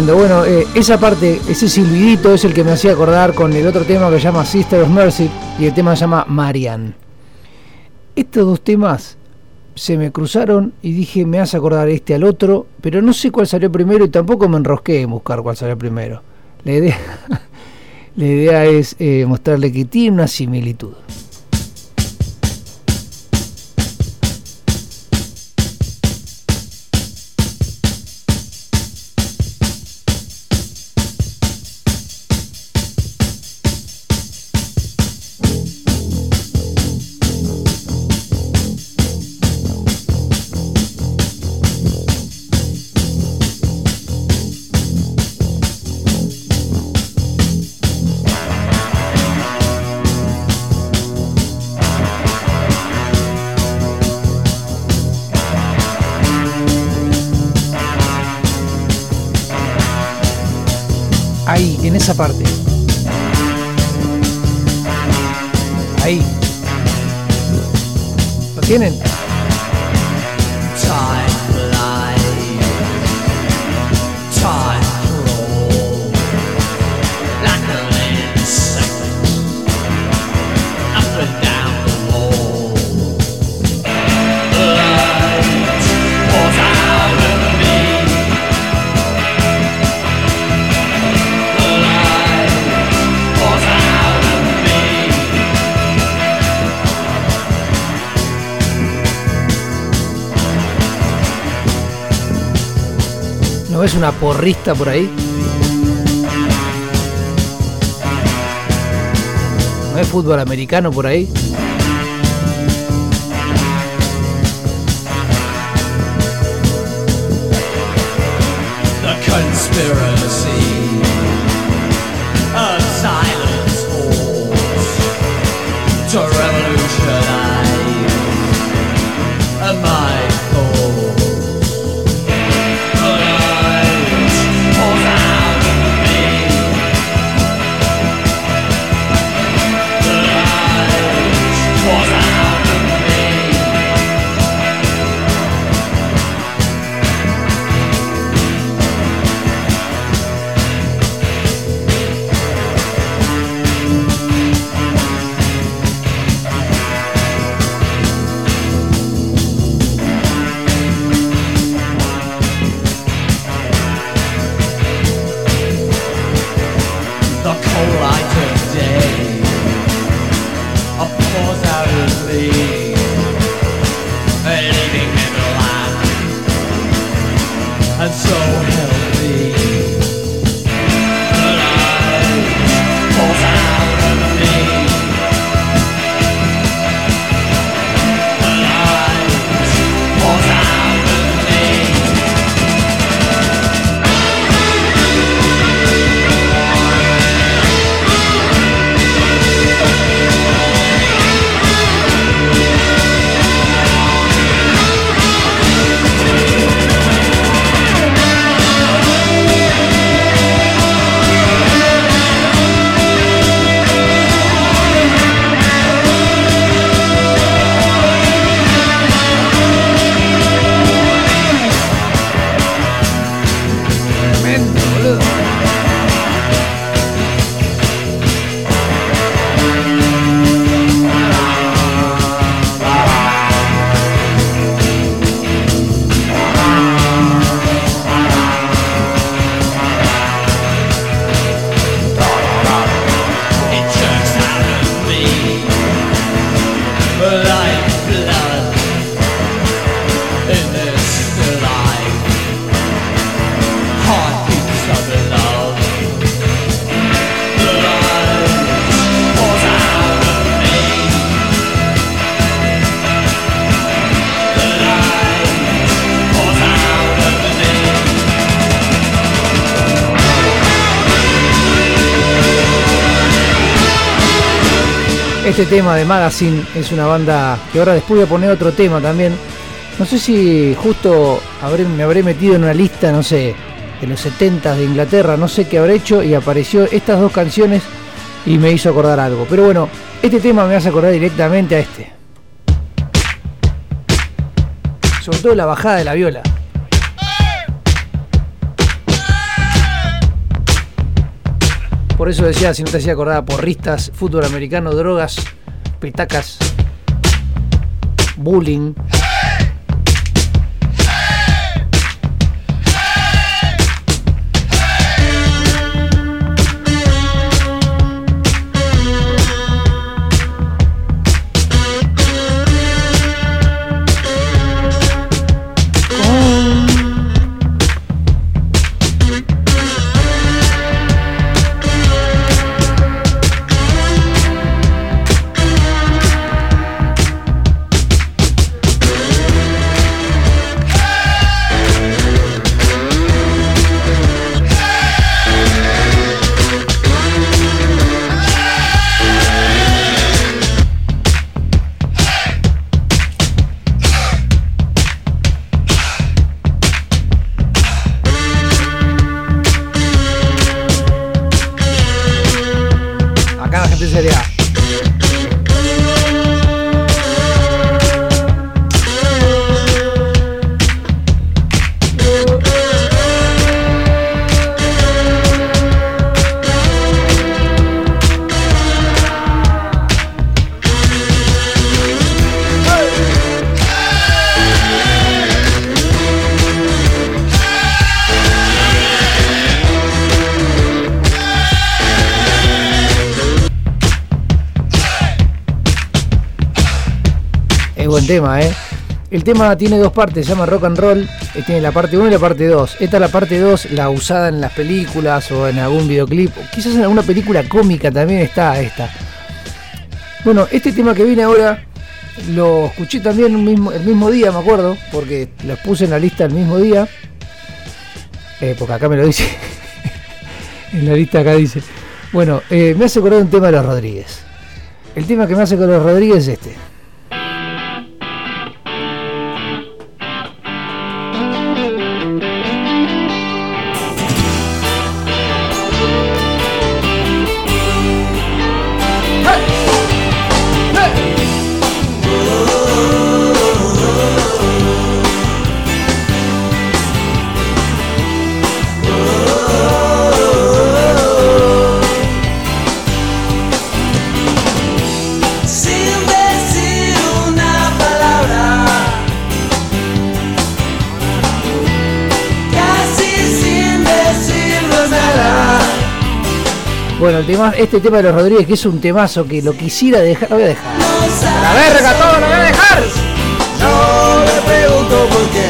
Bueno, eh, esa parte, ese silbidito es el que me hacía acordar con el otro tema que se llama Sister of Mercy y el tema se llama Marian. Estos dos temas se me cruzaron y dije, me hace acordar este al otro, pero no sé cuál salió primero y tampoco me enrosqué en buscar cuál salió primero. La idea, [LAUGHS] la idea es eh, mostrarle que tiene una similitud. Porrista por ahí? ¿No ves fútbol americano por ahí? Este tema de Magazine es una banda que ahora después voy a poner otro tema también. No sé si justo me habré metido en una lista, no sé, de los 70 de Inglaterra, no sé qué habré hecho y apareció estas dos canciones y me hizo acordar algo. Pero bueno, este tema me hace acordar directamente a este. Sobre todo la bajada de la viola. Por eso decía, si no te hacía acordar porristas, fútbol americano, drogas, petacas, bullying. Tema tiene dos partes, se llama rock and roll, eh, tiene la parte 1 y la parte 2. Esta es la parte 2, la usada en las películas o en algún videoclip, quizás en alguna película cómica también está esta. Bueno, este tema que viene ahora lo escuché también el mismo día, me acuerdo, porque los puse en la lista el mismo día. Eh, porque acá me lo dice. [LAUGHS] en la lista acá dice. Bueno, eh, me hace acordar un tema de los Rodríguez. El tema que me hace acordar los Rodríguez es este. Tema, este tema de los Rodríguez, que es un temazo que lo quisiera dejar, lo voy a dejar. ¡La verga, todo lo voy a dejar! No me pregunto por qué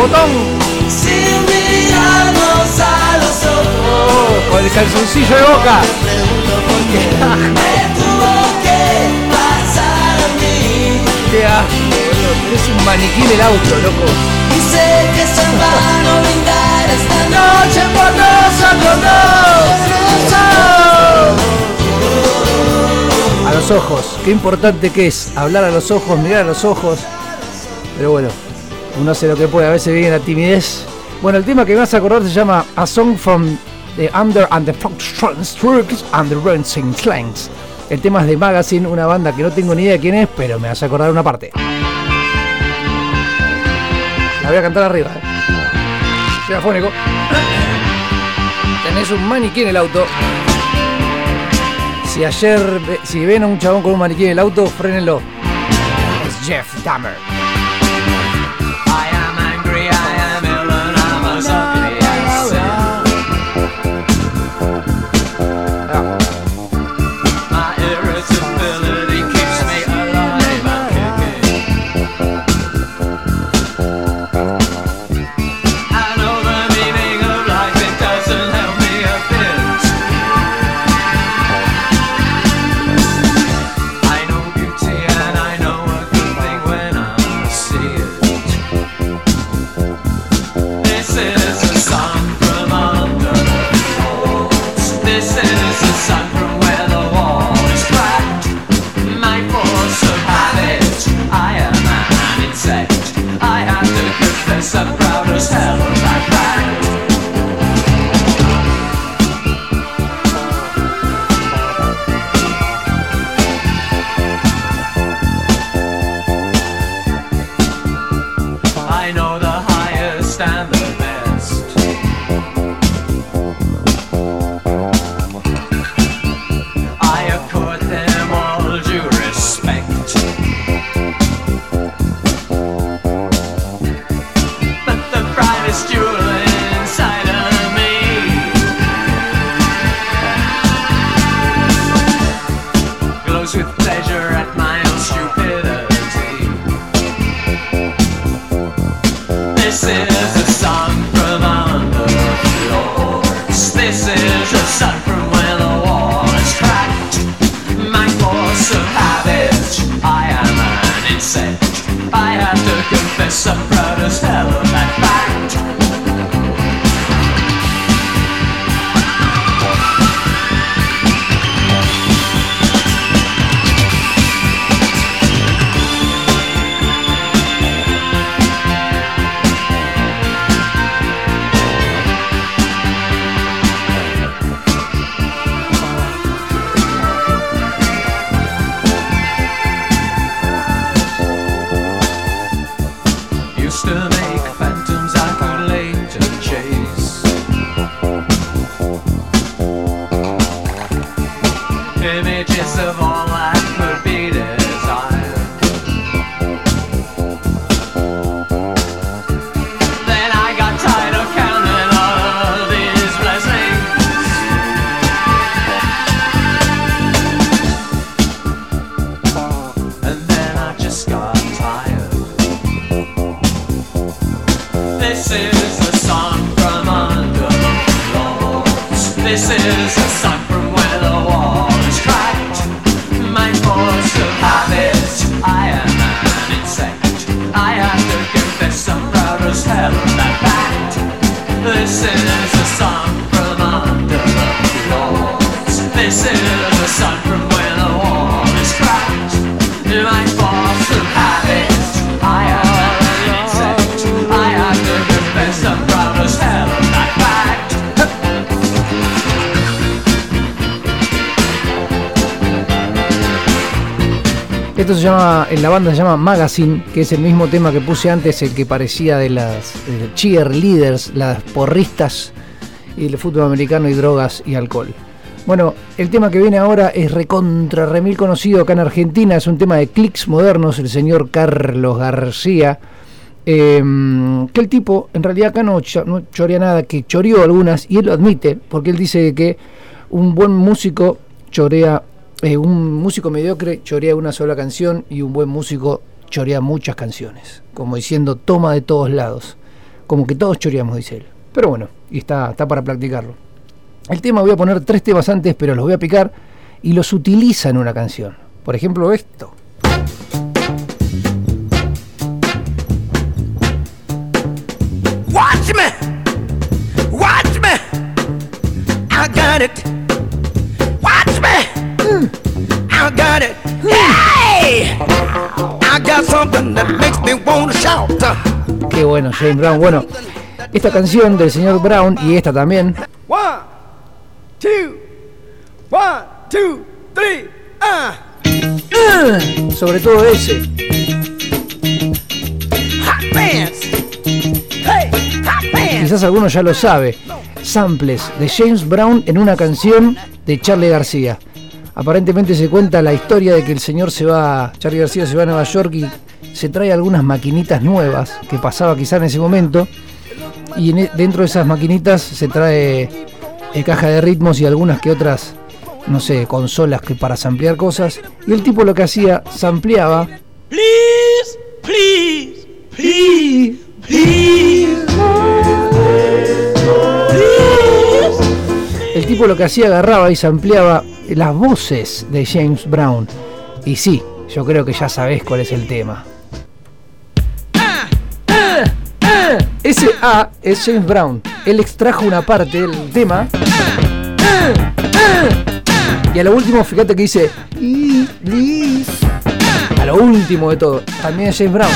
botón. Si mirarnos a los ojos. Oh, con el calzoncillo de boca. Por qué me tuvo que pasar a mí. Qué asco, Eres un maniquí del auto, loco. Y sé que es en vano brindar esta noche por nosotros dos. A los ojos, qué importante que es hablar a los ojos, mirar a los ojos. Pero bueno, uno hace lo que puede, a veces viene la timidez. Bueno, el tema que vas a acordar se llama A Song from the Under and the Fox Foxtrons and the Rensing Clanks. El tema es de Magazine, una banda que no tengo ni idea quién es, pero me vas a acordar una parte. La voy a cantar arriba. Eh. Soy afónico. Tenés un maniquí en el auto. Si ayer, si ven a un chabón con un maniquí en el auto, frénenlo. Es Jeff Dahmer. kiss of. Se llama, en la banda se llama Magazine, que es el mismo tema que puse antes, el que parecía de las eh, cheerleaders, las porristas y el fútbol americano y drogas y alcohol. Bueno, el tema que viene ahora es recontra remil conocido acá en Argentina, es un tema de clics modernos, el señor Carlos García. eh, que el tipo en realidad acá no, no chorea nada, que choreó algunas y él lo admite, porque él dice que un buen músico chorea, eh, un músico mediocre chorea una sola canción y un buen músico chorea muchas canciones, como diciendo toma de todos lados, como que todos choreamos, dice él. Pero bueno, y está, está para practicarlo. El tema voy a poner tres temas antes, pero los voy a picar y los utiliza en una canción. Por ejemplo, esto. Watch me! Watch me! I got it! Hey! I got something that makes me wanna shout. Qué bueno, James Brown. Bueno, esta canción del señor Brown y esta también One, two, one, two, three, ah! sobre todo ese. Hot pants! Hey, hot pants! Quizás alguno ya lo sabe. Samples de James Brown en una canción de Charlie García. Aparentemente se cuenta la historia de que el señor se va, Charlie García se va a Nueva York y se trae algunas maquinitas nuevas que pasaba quizá en ese momento. Y en e- dentro de esas maquinitas se trae eh, caja de ritmos y algunas que otras, no sé, consolas que para samplear cosas. Y el tipo lo que hacía, sampleaba Please, please, please, please. El tipo lo que hacía agarraba y se ampliaba las voces de James Brown. Y sí, yo creo que ya sabés cuál es el tema. Ese A es James Brown. Él extrajo una parte del tema. Y a lo último, fíjate que dice. A lo último de todo, también es James Brown.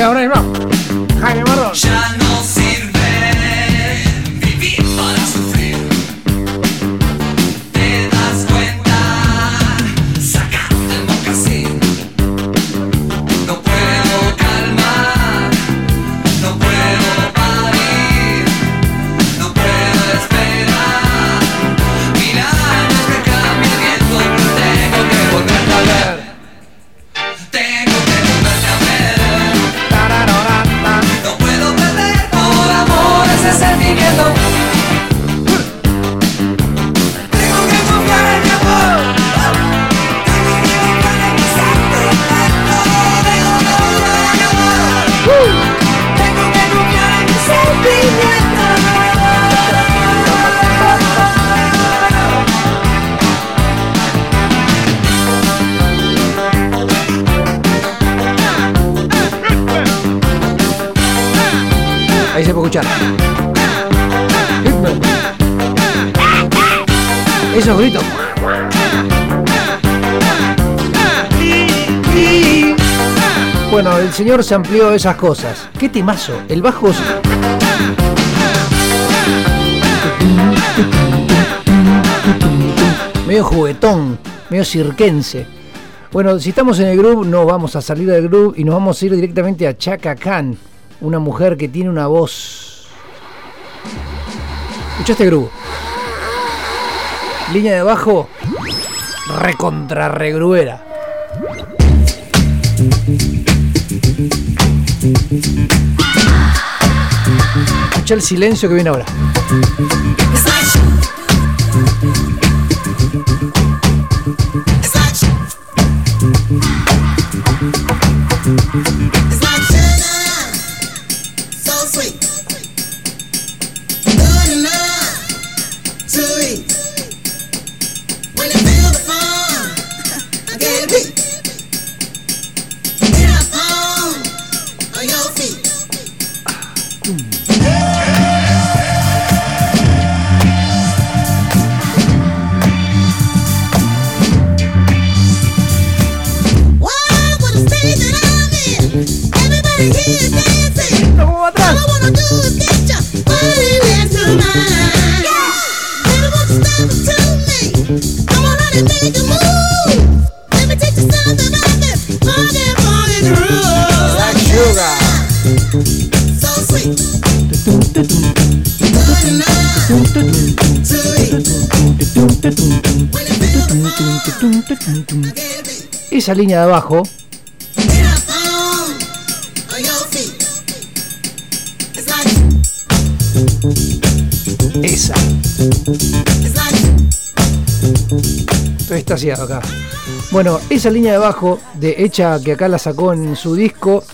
Esa se llama se amplió esas cosas. ¿Qué temazo? El bajo. Medio juguetón, medio cirquense. Bueno, si estamos en el groove, no vamos a salir del groove y nos vamos a ir directamente a Chaka Khan, una mujer que tiene una voz. Escucha este groove. Línea de bajo, recontra regruera. Escucha el silencio que viene ahora. Esa línea de abajo Esa. Estoy extasiado acá. Bueno, esa línea de bajo, de hecha que acá la sacó en su disco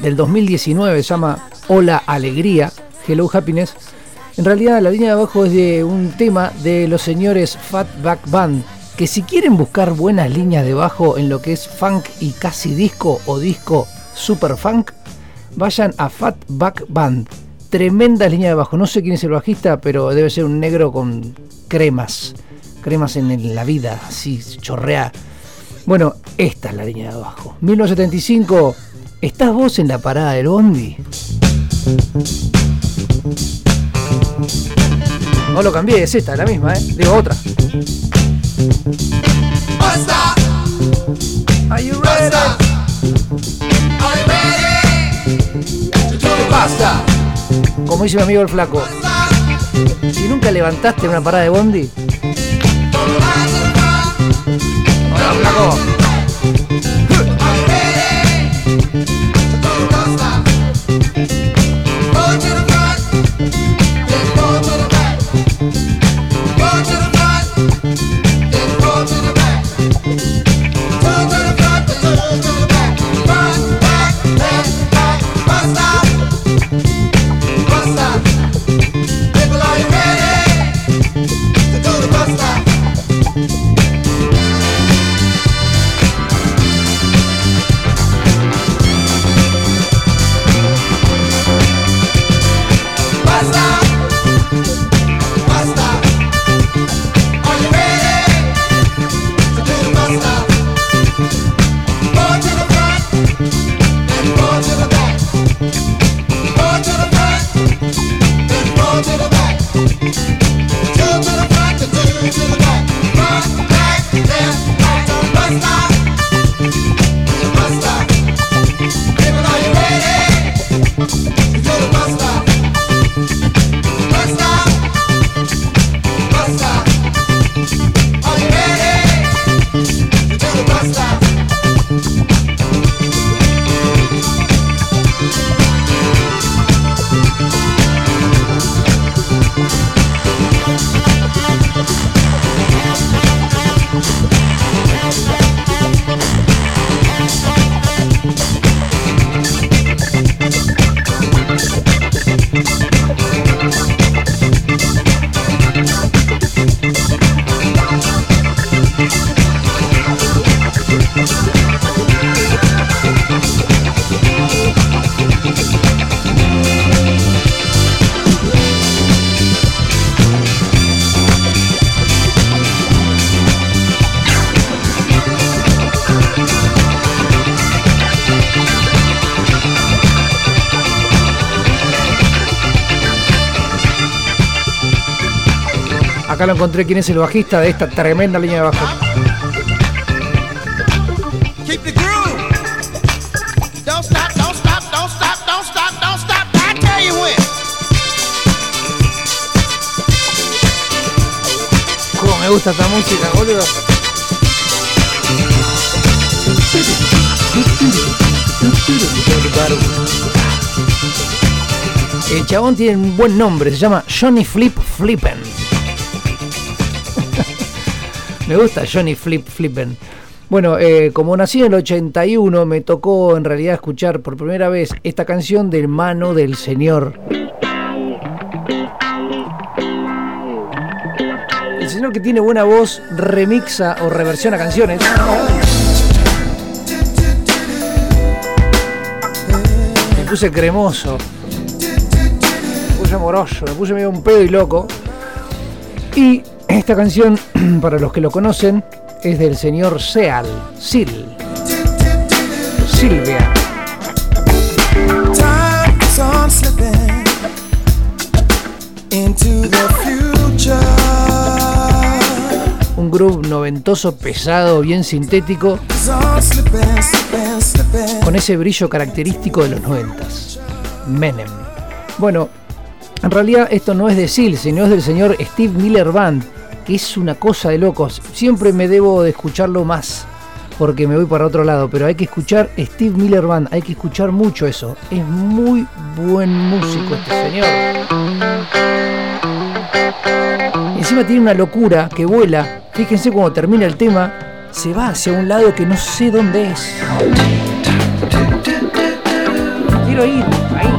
del 2019, se llama Hola Alegría, Hello Happiness. En realidad la línea de abajo es de un tema de los señores Fatback Band, que si quieren buscar buenas líneas de bajo en lo que es funk y casi disco o disco super funk, vayan a Fatback Band. Tremenda línea de bajo. No sé quién es el bajista, pero debe ser un negro con cremas. Cremas en, la vida, así chorrea. Bueno, esta es la línea de abajo. 1975. ¿Estás vos en la parada del Bondi? No lo cambié, es esta, la misma, ¿eh? Digo otra. Are you ready? Basta. Como dice mi amigo el flaco. Si nunca levantaste una parada de Bondi. Hola, flaco. I'll never Acá lo encontré quién es el bajista de esta tremenda línea de bajo. Cómo me gusta esta música, boludo. El chabón tiene un buen nombre, se llama Johnny Flip Flippen. Me gusta Johnny Flip Flippen. Bueno, eh, como nací en el 81, me tocó en realidad escuchar por primera vez esta canción de mano del Señor. El señor que tiene buena voz remixa o reversiona canciones. Me puse cremoso. Me puse amoroso. Me puse medio un pedo y loco. Y esta canción, [CLEARS THROAT] para los que lo conocen, es del señor Seal. Sil. Silvia. Un groove noventoso, pesado, bien sintético, con ese brillo característico de los noventas. Menem. Bueno, en realidad esto no es de Seal, sino es del señor Steve Miller Band, que es una cosa de locos. Siempre me debo de escucharlo más, porque me voy para otro lado, pero hay que escuchar Steve Miller Band, hay que escuchar mucho eso. Es muy buen músico este señor. Encima tiene una locura que vuela. Fíjense cuando termina el tema, se va hacia un lado que no sé dónde es. Quiero ir ahí.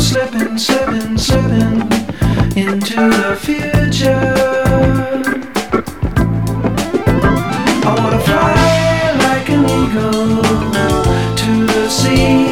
Slipping, slipping, slipping into the future. I wanna fly like an eagle to the sea.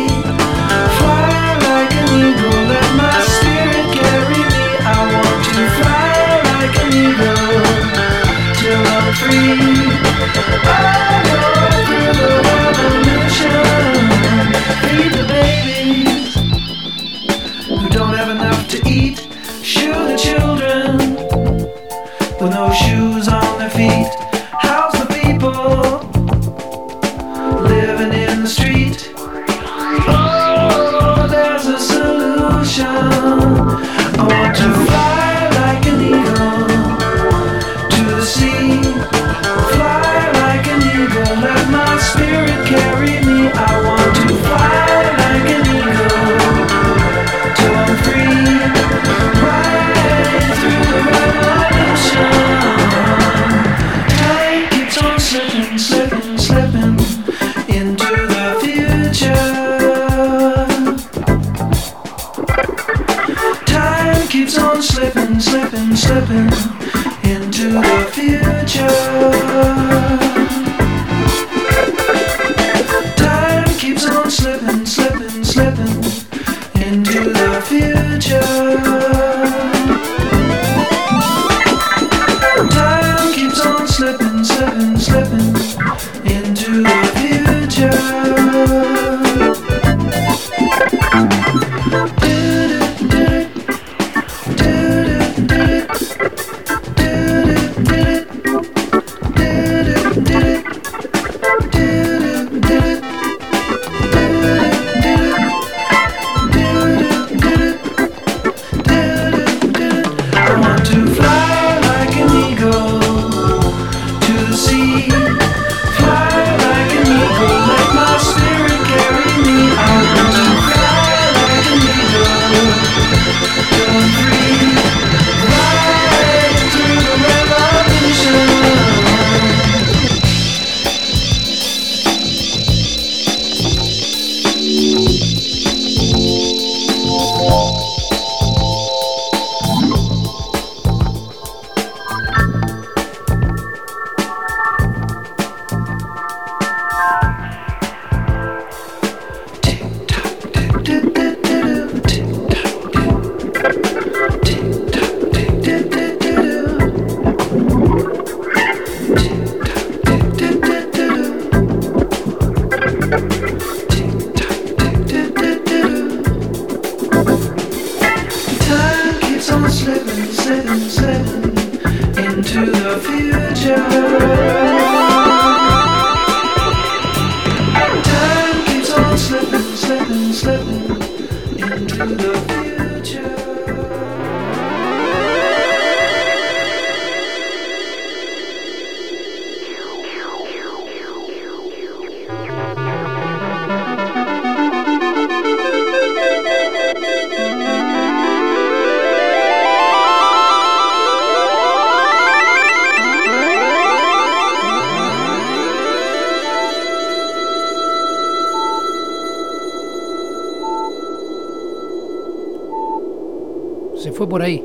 Se fue por ahí.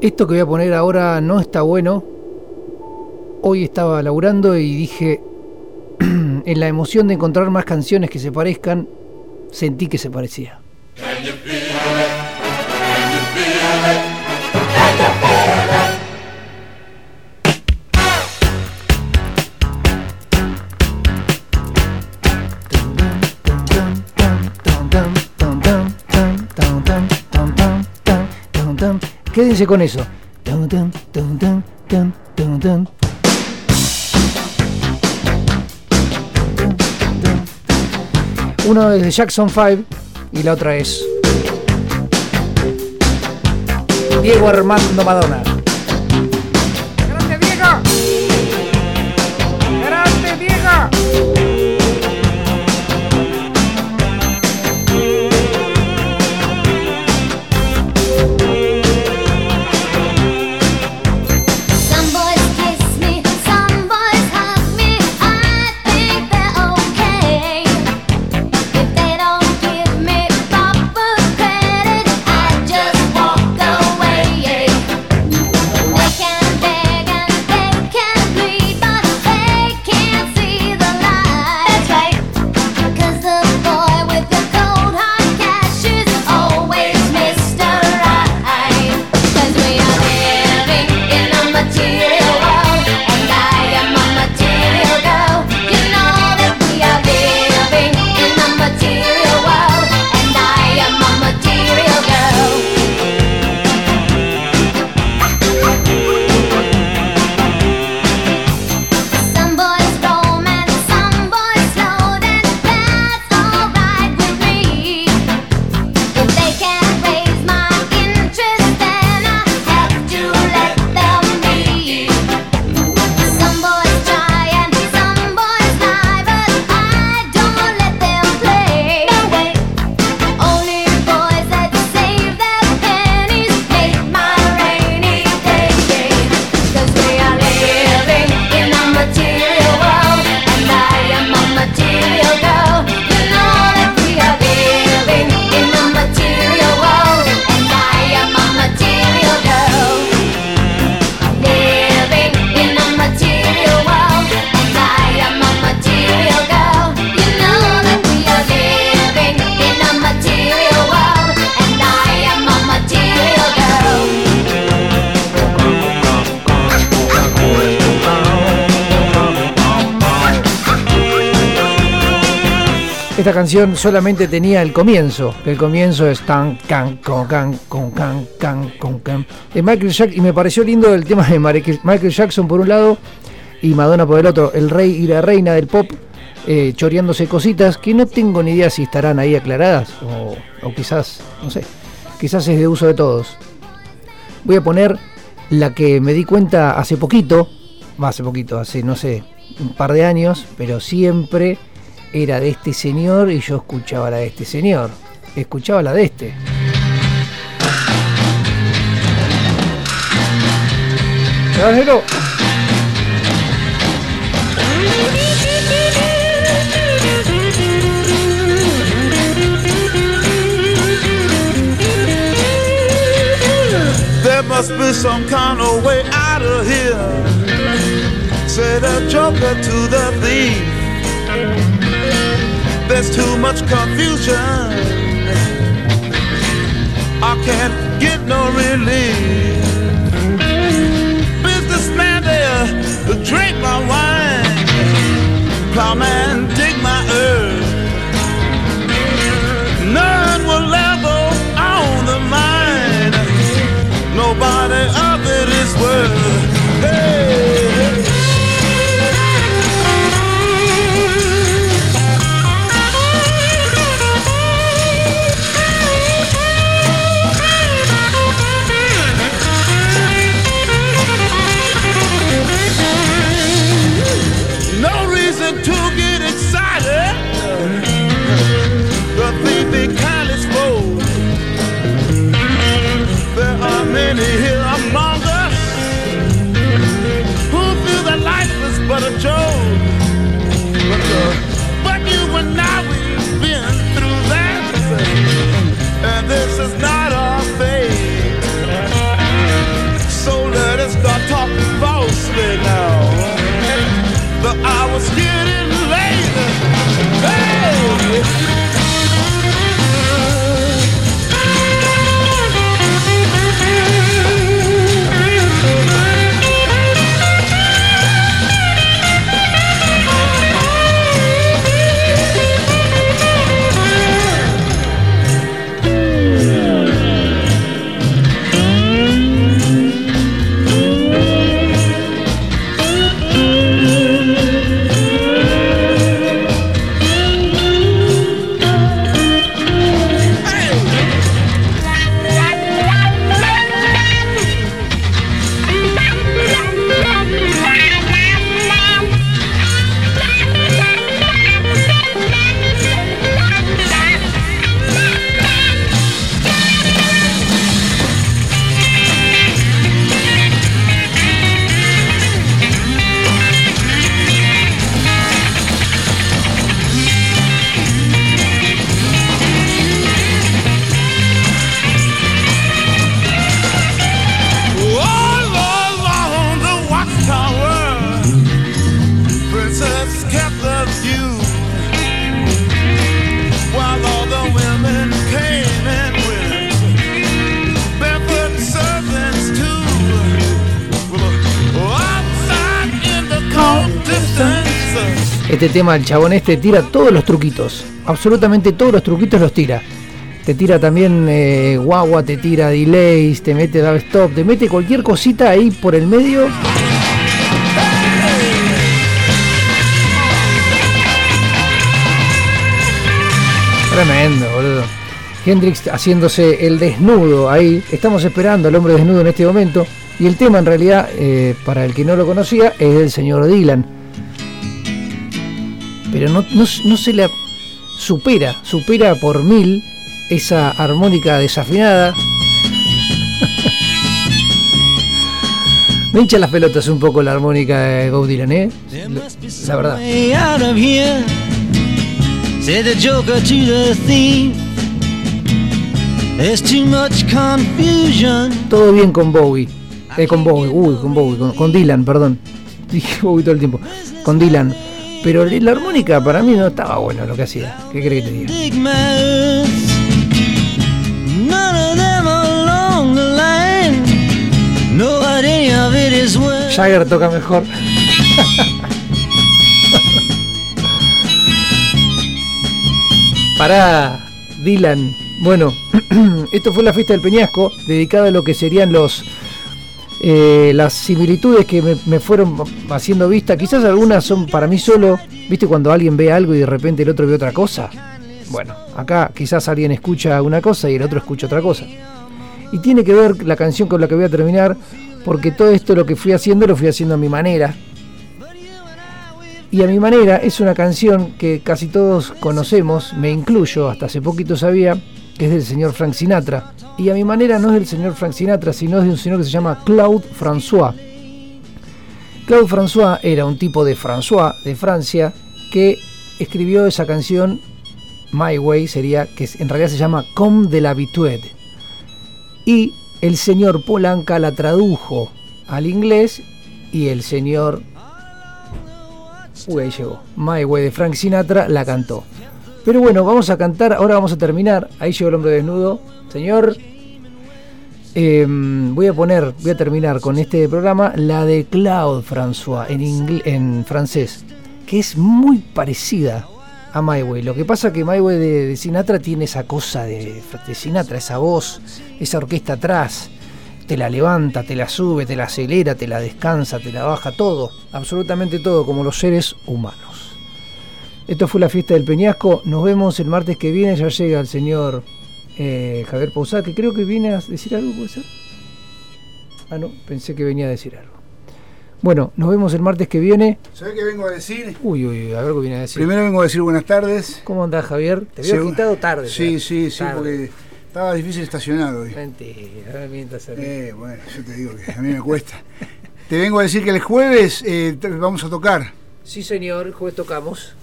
Esto que voy a poner ahora no está bueno. Hoy estaba laburando y dije, [CLEARS THROAT] en la emoción de encontrar más canciones que se parezcan, sentí que se parecía. Quédense con eso. Uno es de Jackson 5 y la otra es Diego Armando Madonna. Esta canción solamente tenía el comienzo. El comienzo es tan can con can con can can con can. De Michael Jackson y me pareció lindo el tema de Michael Jackson por un lado y Madonna por el otro, el rey y la reina del pop eh, choreándose cositas que no tengo ni idea si estarán ahí aclaradas o, o quizás, no sé, quizás es de uso de todos. Voy a poner la que me di cuenta hace poquito, va hace poquito, hace no sé, un par de años, pero siempre era de este señor y yo escuchaba la de este señor. Escuchaba la de este. Dámelo. There must be some kind of way out of here. Said a joker to the thief. there's too much confusion. I can't get no relief. Businessman there, drink my wine. Plowman, dig my earth. None will level on the mine. Nobody of it is worth. And this is not. Este tema, el chabón este tira todos los truquitos. Absolutamente todos los truquitos los tira. Te tira también eh, guagua, te tira delays, te mete dub stop, te mete cualquier cosita ahí por el medio. Tremendo, boludo. Hendrix haciéndose el desnudo ahí. Estamos esperando al hombre desnudo en este momento. Y el tema en realidad, eh, para el que no lo conocía, es del señor Dylan. Pero no, no, no se la supera, supera por mil esa armónica desafinada. [LAUGHS] Me hincha las pelotas un poco la armónica de Bob Dylan, ¿eh? La verdad. Todo bien con Bowie. Eh, con Bowie, uy, con Bowie, con, con Dylan, perdón. [LAUGHS] Dije Bowie todo el tiempo. Con Dylan. Pero la armónica para mí no estaba bueno lo que hacía. ¿Qué crees que te diga? Jagger toca mejor. Pará, Dylan. Bueno, [CLEARS THROAT] esto fue la fiesta del Peñasco, dedicada a lo que serían los eh, las similitudes que me, me fueron haciendo vista. Quizás algunas son para mí solo, ¿viste? Cuando alguien ve algo y de repente el otro ve otra cosa. Bueno, acá quizás alguien escucha una cosa y el otro escucha otra cosa. Y tiene que ver la canción con la que voy a terminar, porque todo esto lo que fui haciendo lo fui haciendo a mi manera. Y a mi manera es una canción que casi todos conocemos, me incluyo, hasta hace poquito sabía, que es del señor Frank Sinatra. Y a mi manera no es del señor Frank Sinatra, sino es de un señor que se llama Claude François. Claude François era un tipo de François, de Francia, que escribió esa canción, My Way, sería, que en realidad se llama Comme de l'habitude. Y el señor Polanca la tradujo al inglés y el señor Uy, ahí llegó. My Way de Frank Sinatra la cantó. Pero bueno, vamos a cantar, ahora vamos a terminar. Ahí llegó el hombre desnudo. Señor, eh, voy a poner, voy a terminar con este programa la de Claude François en, en francés, que es muy parecida a My Way. Lo que pasa que My Way de, de Sinatra tiene esa cosa de, de Sinatra, esa voz, esa orquesta atrás. Te la levanta, te la sube, te la acelera, te la descansa, te la baja, todo, absolutamente todo, como los seres humanos. Esto fue la fiesta del Peñasco. Nos vemos el martes que viene. Ya llega el señor eh, Javier Pausá, que creo que viene a decir algo, ¿puede ser? Ah, no, pensé que venía a decir algo. Bueno, nos vemos el martes que viene. ¿Sabes qué vengo a decir? Uy, uy, a ver qué viene a decir. Primero vengo a decir buenas tardes. ¿Cómo andás, Javier? Te Segu- quitado tarde. Sí, ya. sí, sí, Tarde. porque estaba difícil estacionar hoy. Mentira, mí. Eh, bueno, yo te digo que a mí me cuesta. Te vengo a decir que el jueves eh, vamos a tocar. Sí, señor, el jueves tocamos.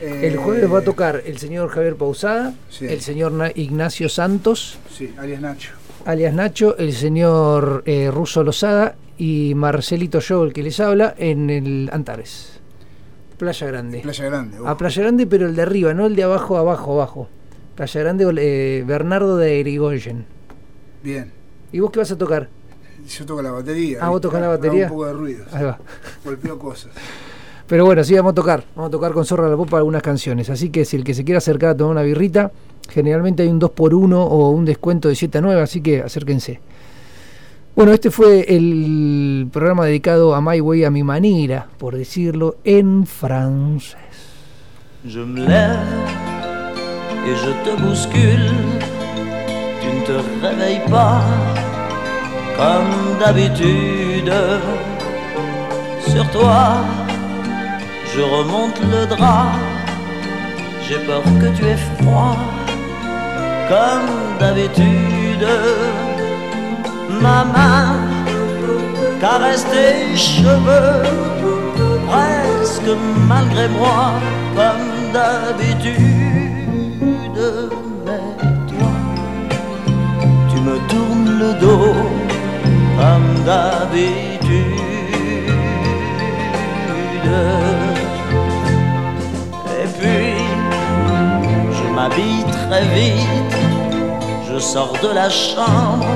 Eh, El jueves va a tocar el señor Javier Pausada, Sí. el señor Na- Ignacio Santos, Sí, alias Nacho. alias Nacho, el señor eh, Russo Lozada y Marcelito Yo, el que les habla, en el Antares. Playa Grande. Playa Grande. ojo. A Playa Grande, pero el de arriba, no el de abajo, abajo, abajo. Playa Grande, eh, Bernardo de Erigoyen. Bien. ¿Y vos qué vas a tocar? Yo toco la batería. Ah, vos tocás la batería. un poco de ruido. Ahí va. Golpeo cosas. Pero bueno, sí, vamos a tocar. Vamos a tocar con Zorra la Popa algunas canciones. Así que si el que se quiera acercar a tomar una birrita, generalmente hay un 2x1 o un descuento de 7 a 9, así que acérquense. Bueno, este fue el programa dedicado a My Way, a mi manera, por decirlo, en francés. Je me lève et je te bouscule. Tu ne te réveilles pas comme d'habitude. Sur toi, je remonte le drap. J'ai peur que tu aies froid comme d'habitude. Ma main caresse tes cheveux presque malgré moi, comme d'habitude. Mais toi, tu me tournes le dos, comme d'habitude. M'habille très vite, je sors de la chambre,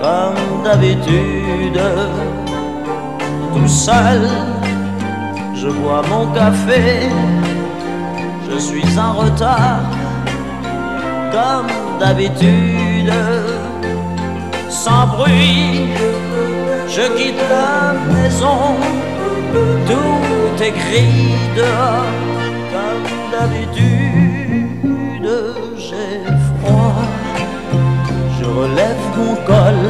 comme d'habitude. Tout seul, Je bois mon café, je suis en retard, comme d'habitude, sans bruit. Je quitte la maison, tout gris dehors, comme d'habitude, Je relève mon col,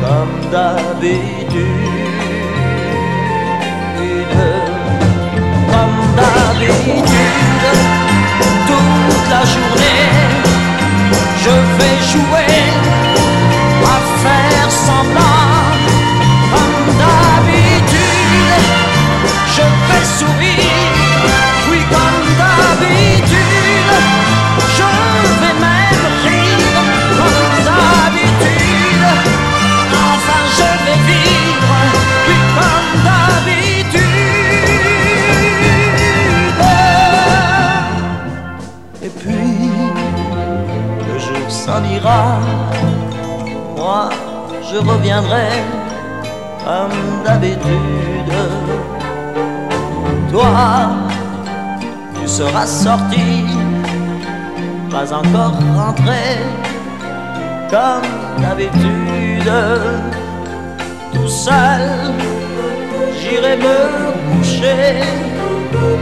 comme d'habitude comme d'habitude. Toute la journée, je vais jouer à faire semblant. Comme d'habitude, je vais sourire. Moi, je reviendrai comme d'habitude. Toi, tu seras sorti, pas encore rentré, comme d'habitude. Tout seul, j'irai me coucher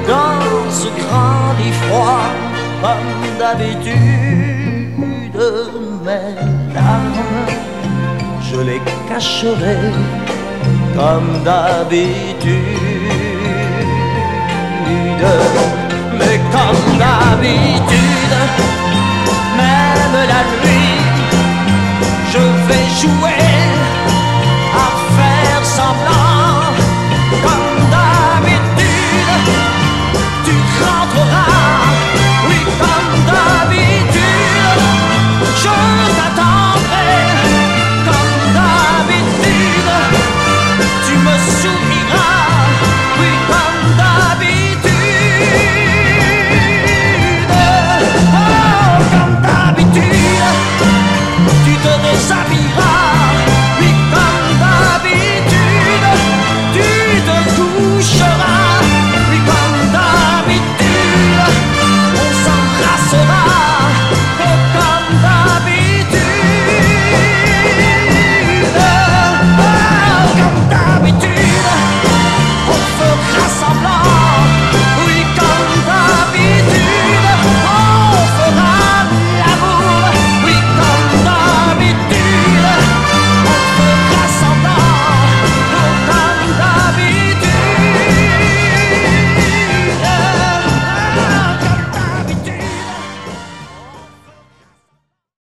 dans ce grand lit froid, comme d'habitude. Mes larmes, je les cacherai comme d'habitude. Mais comme d'habitude, même la nuit, je vais jouer Oh,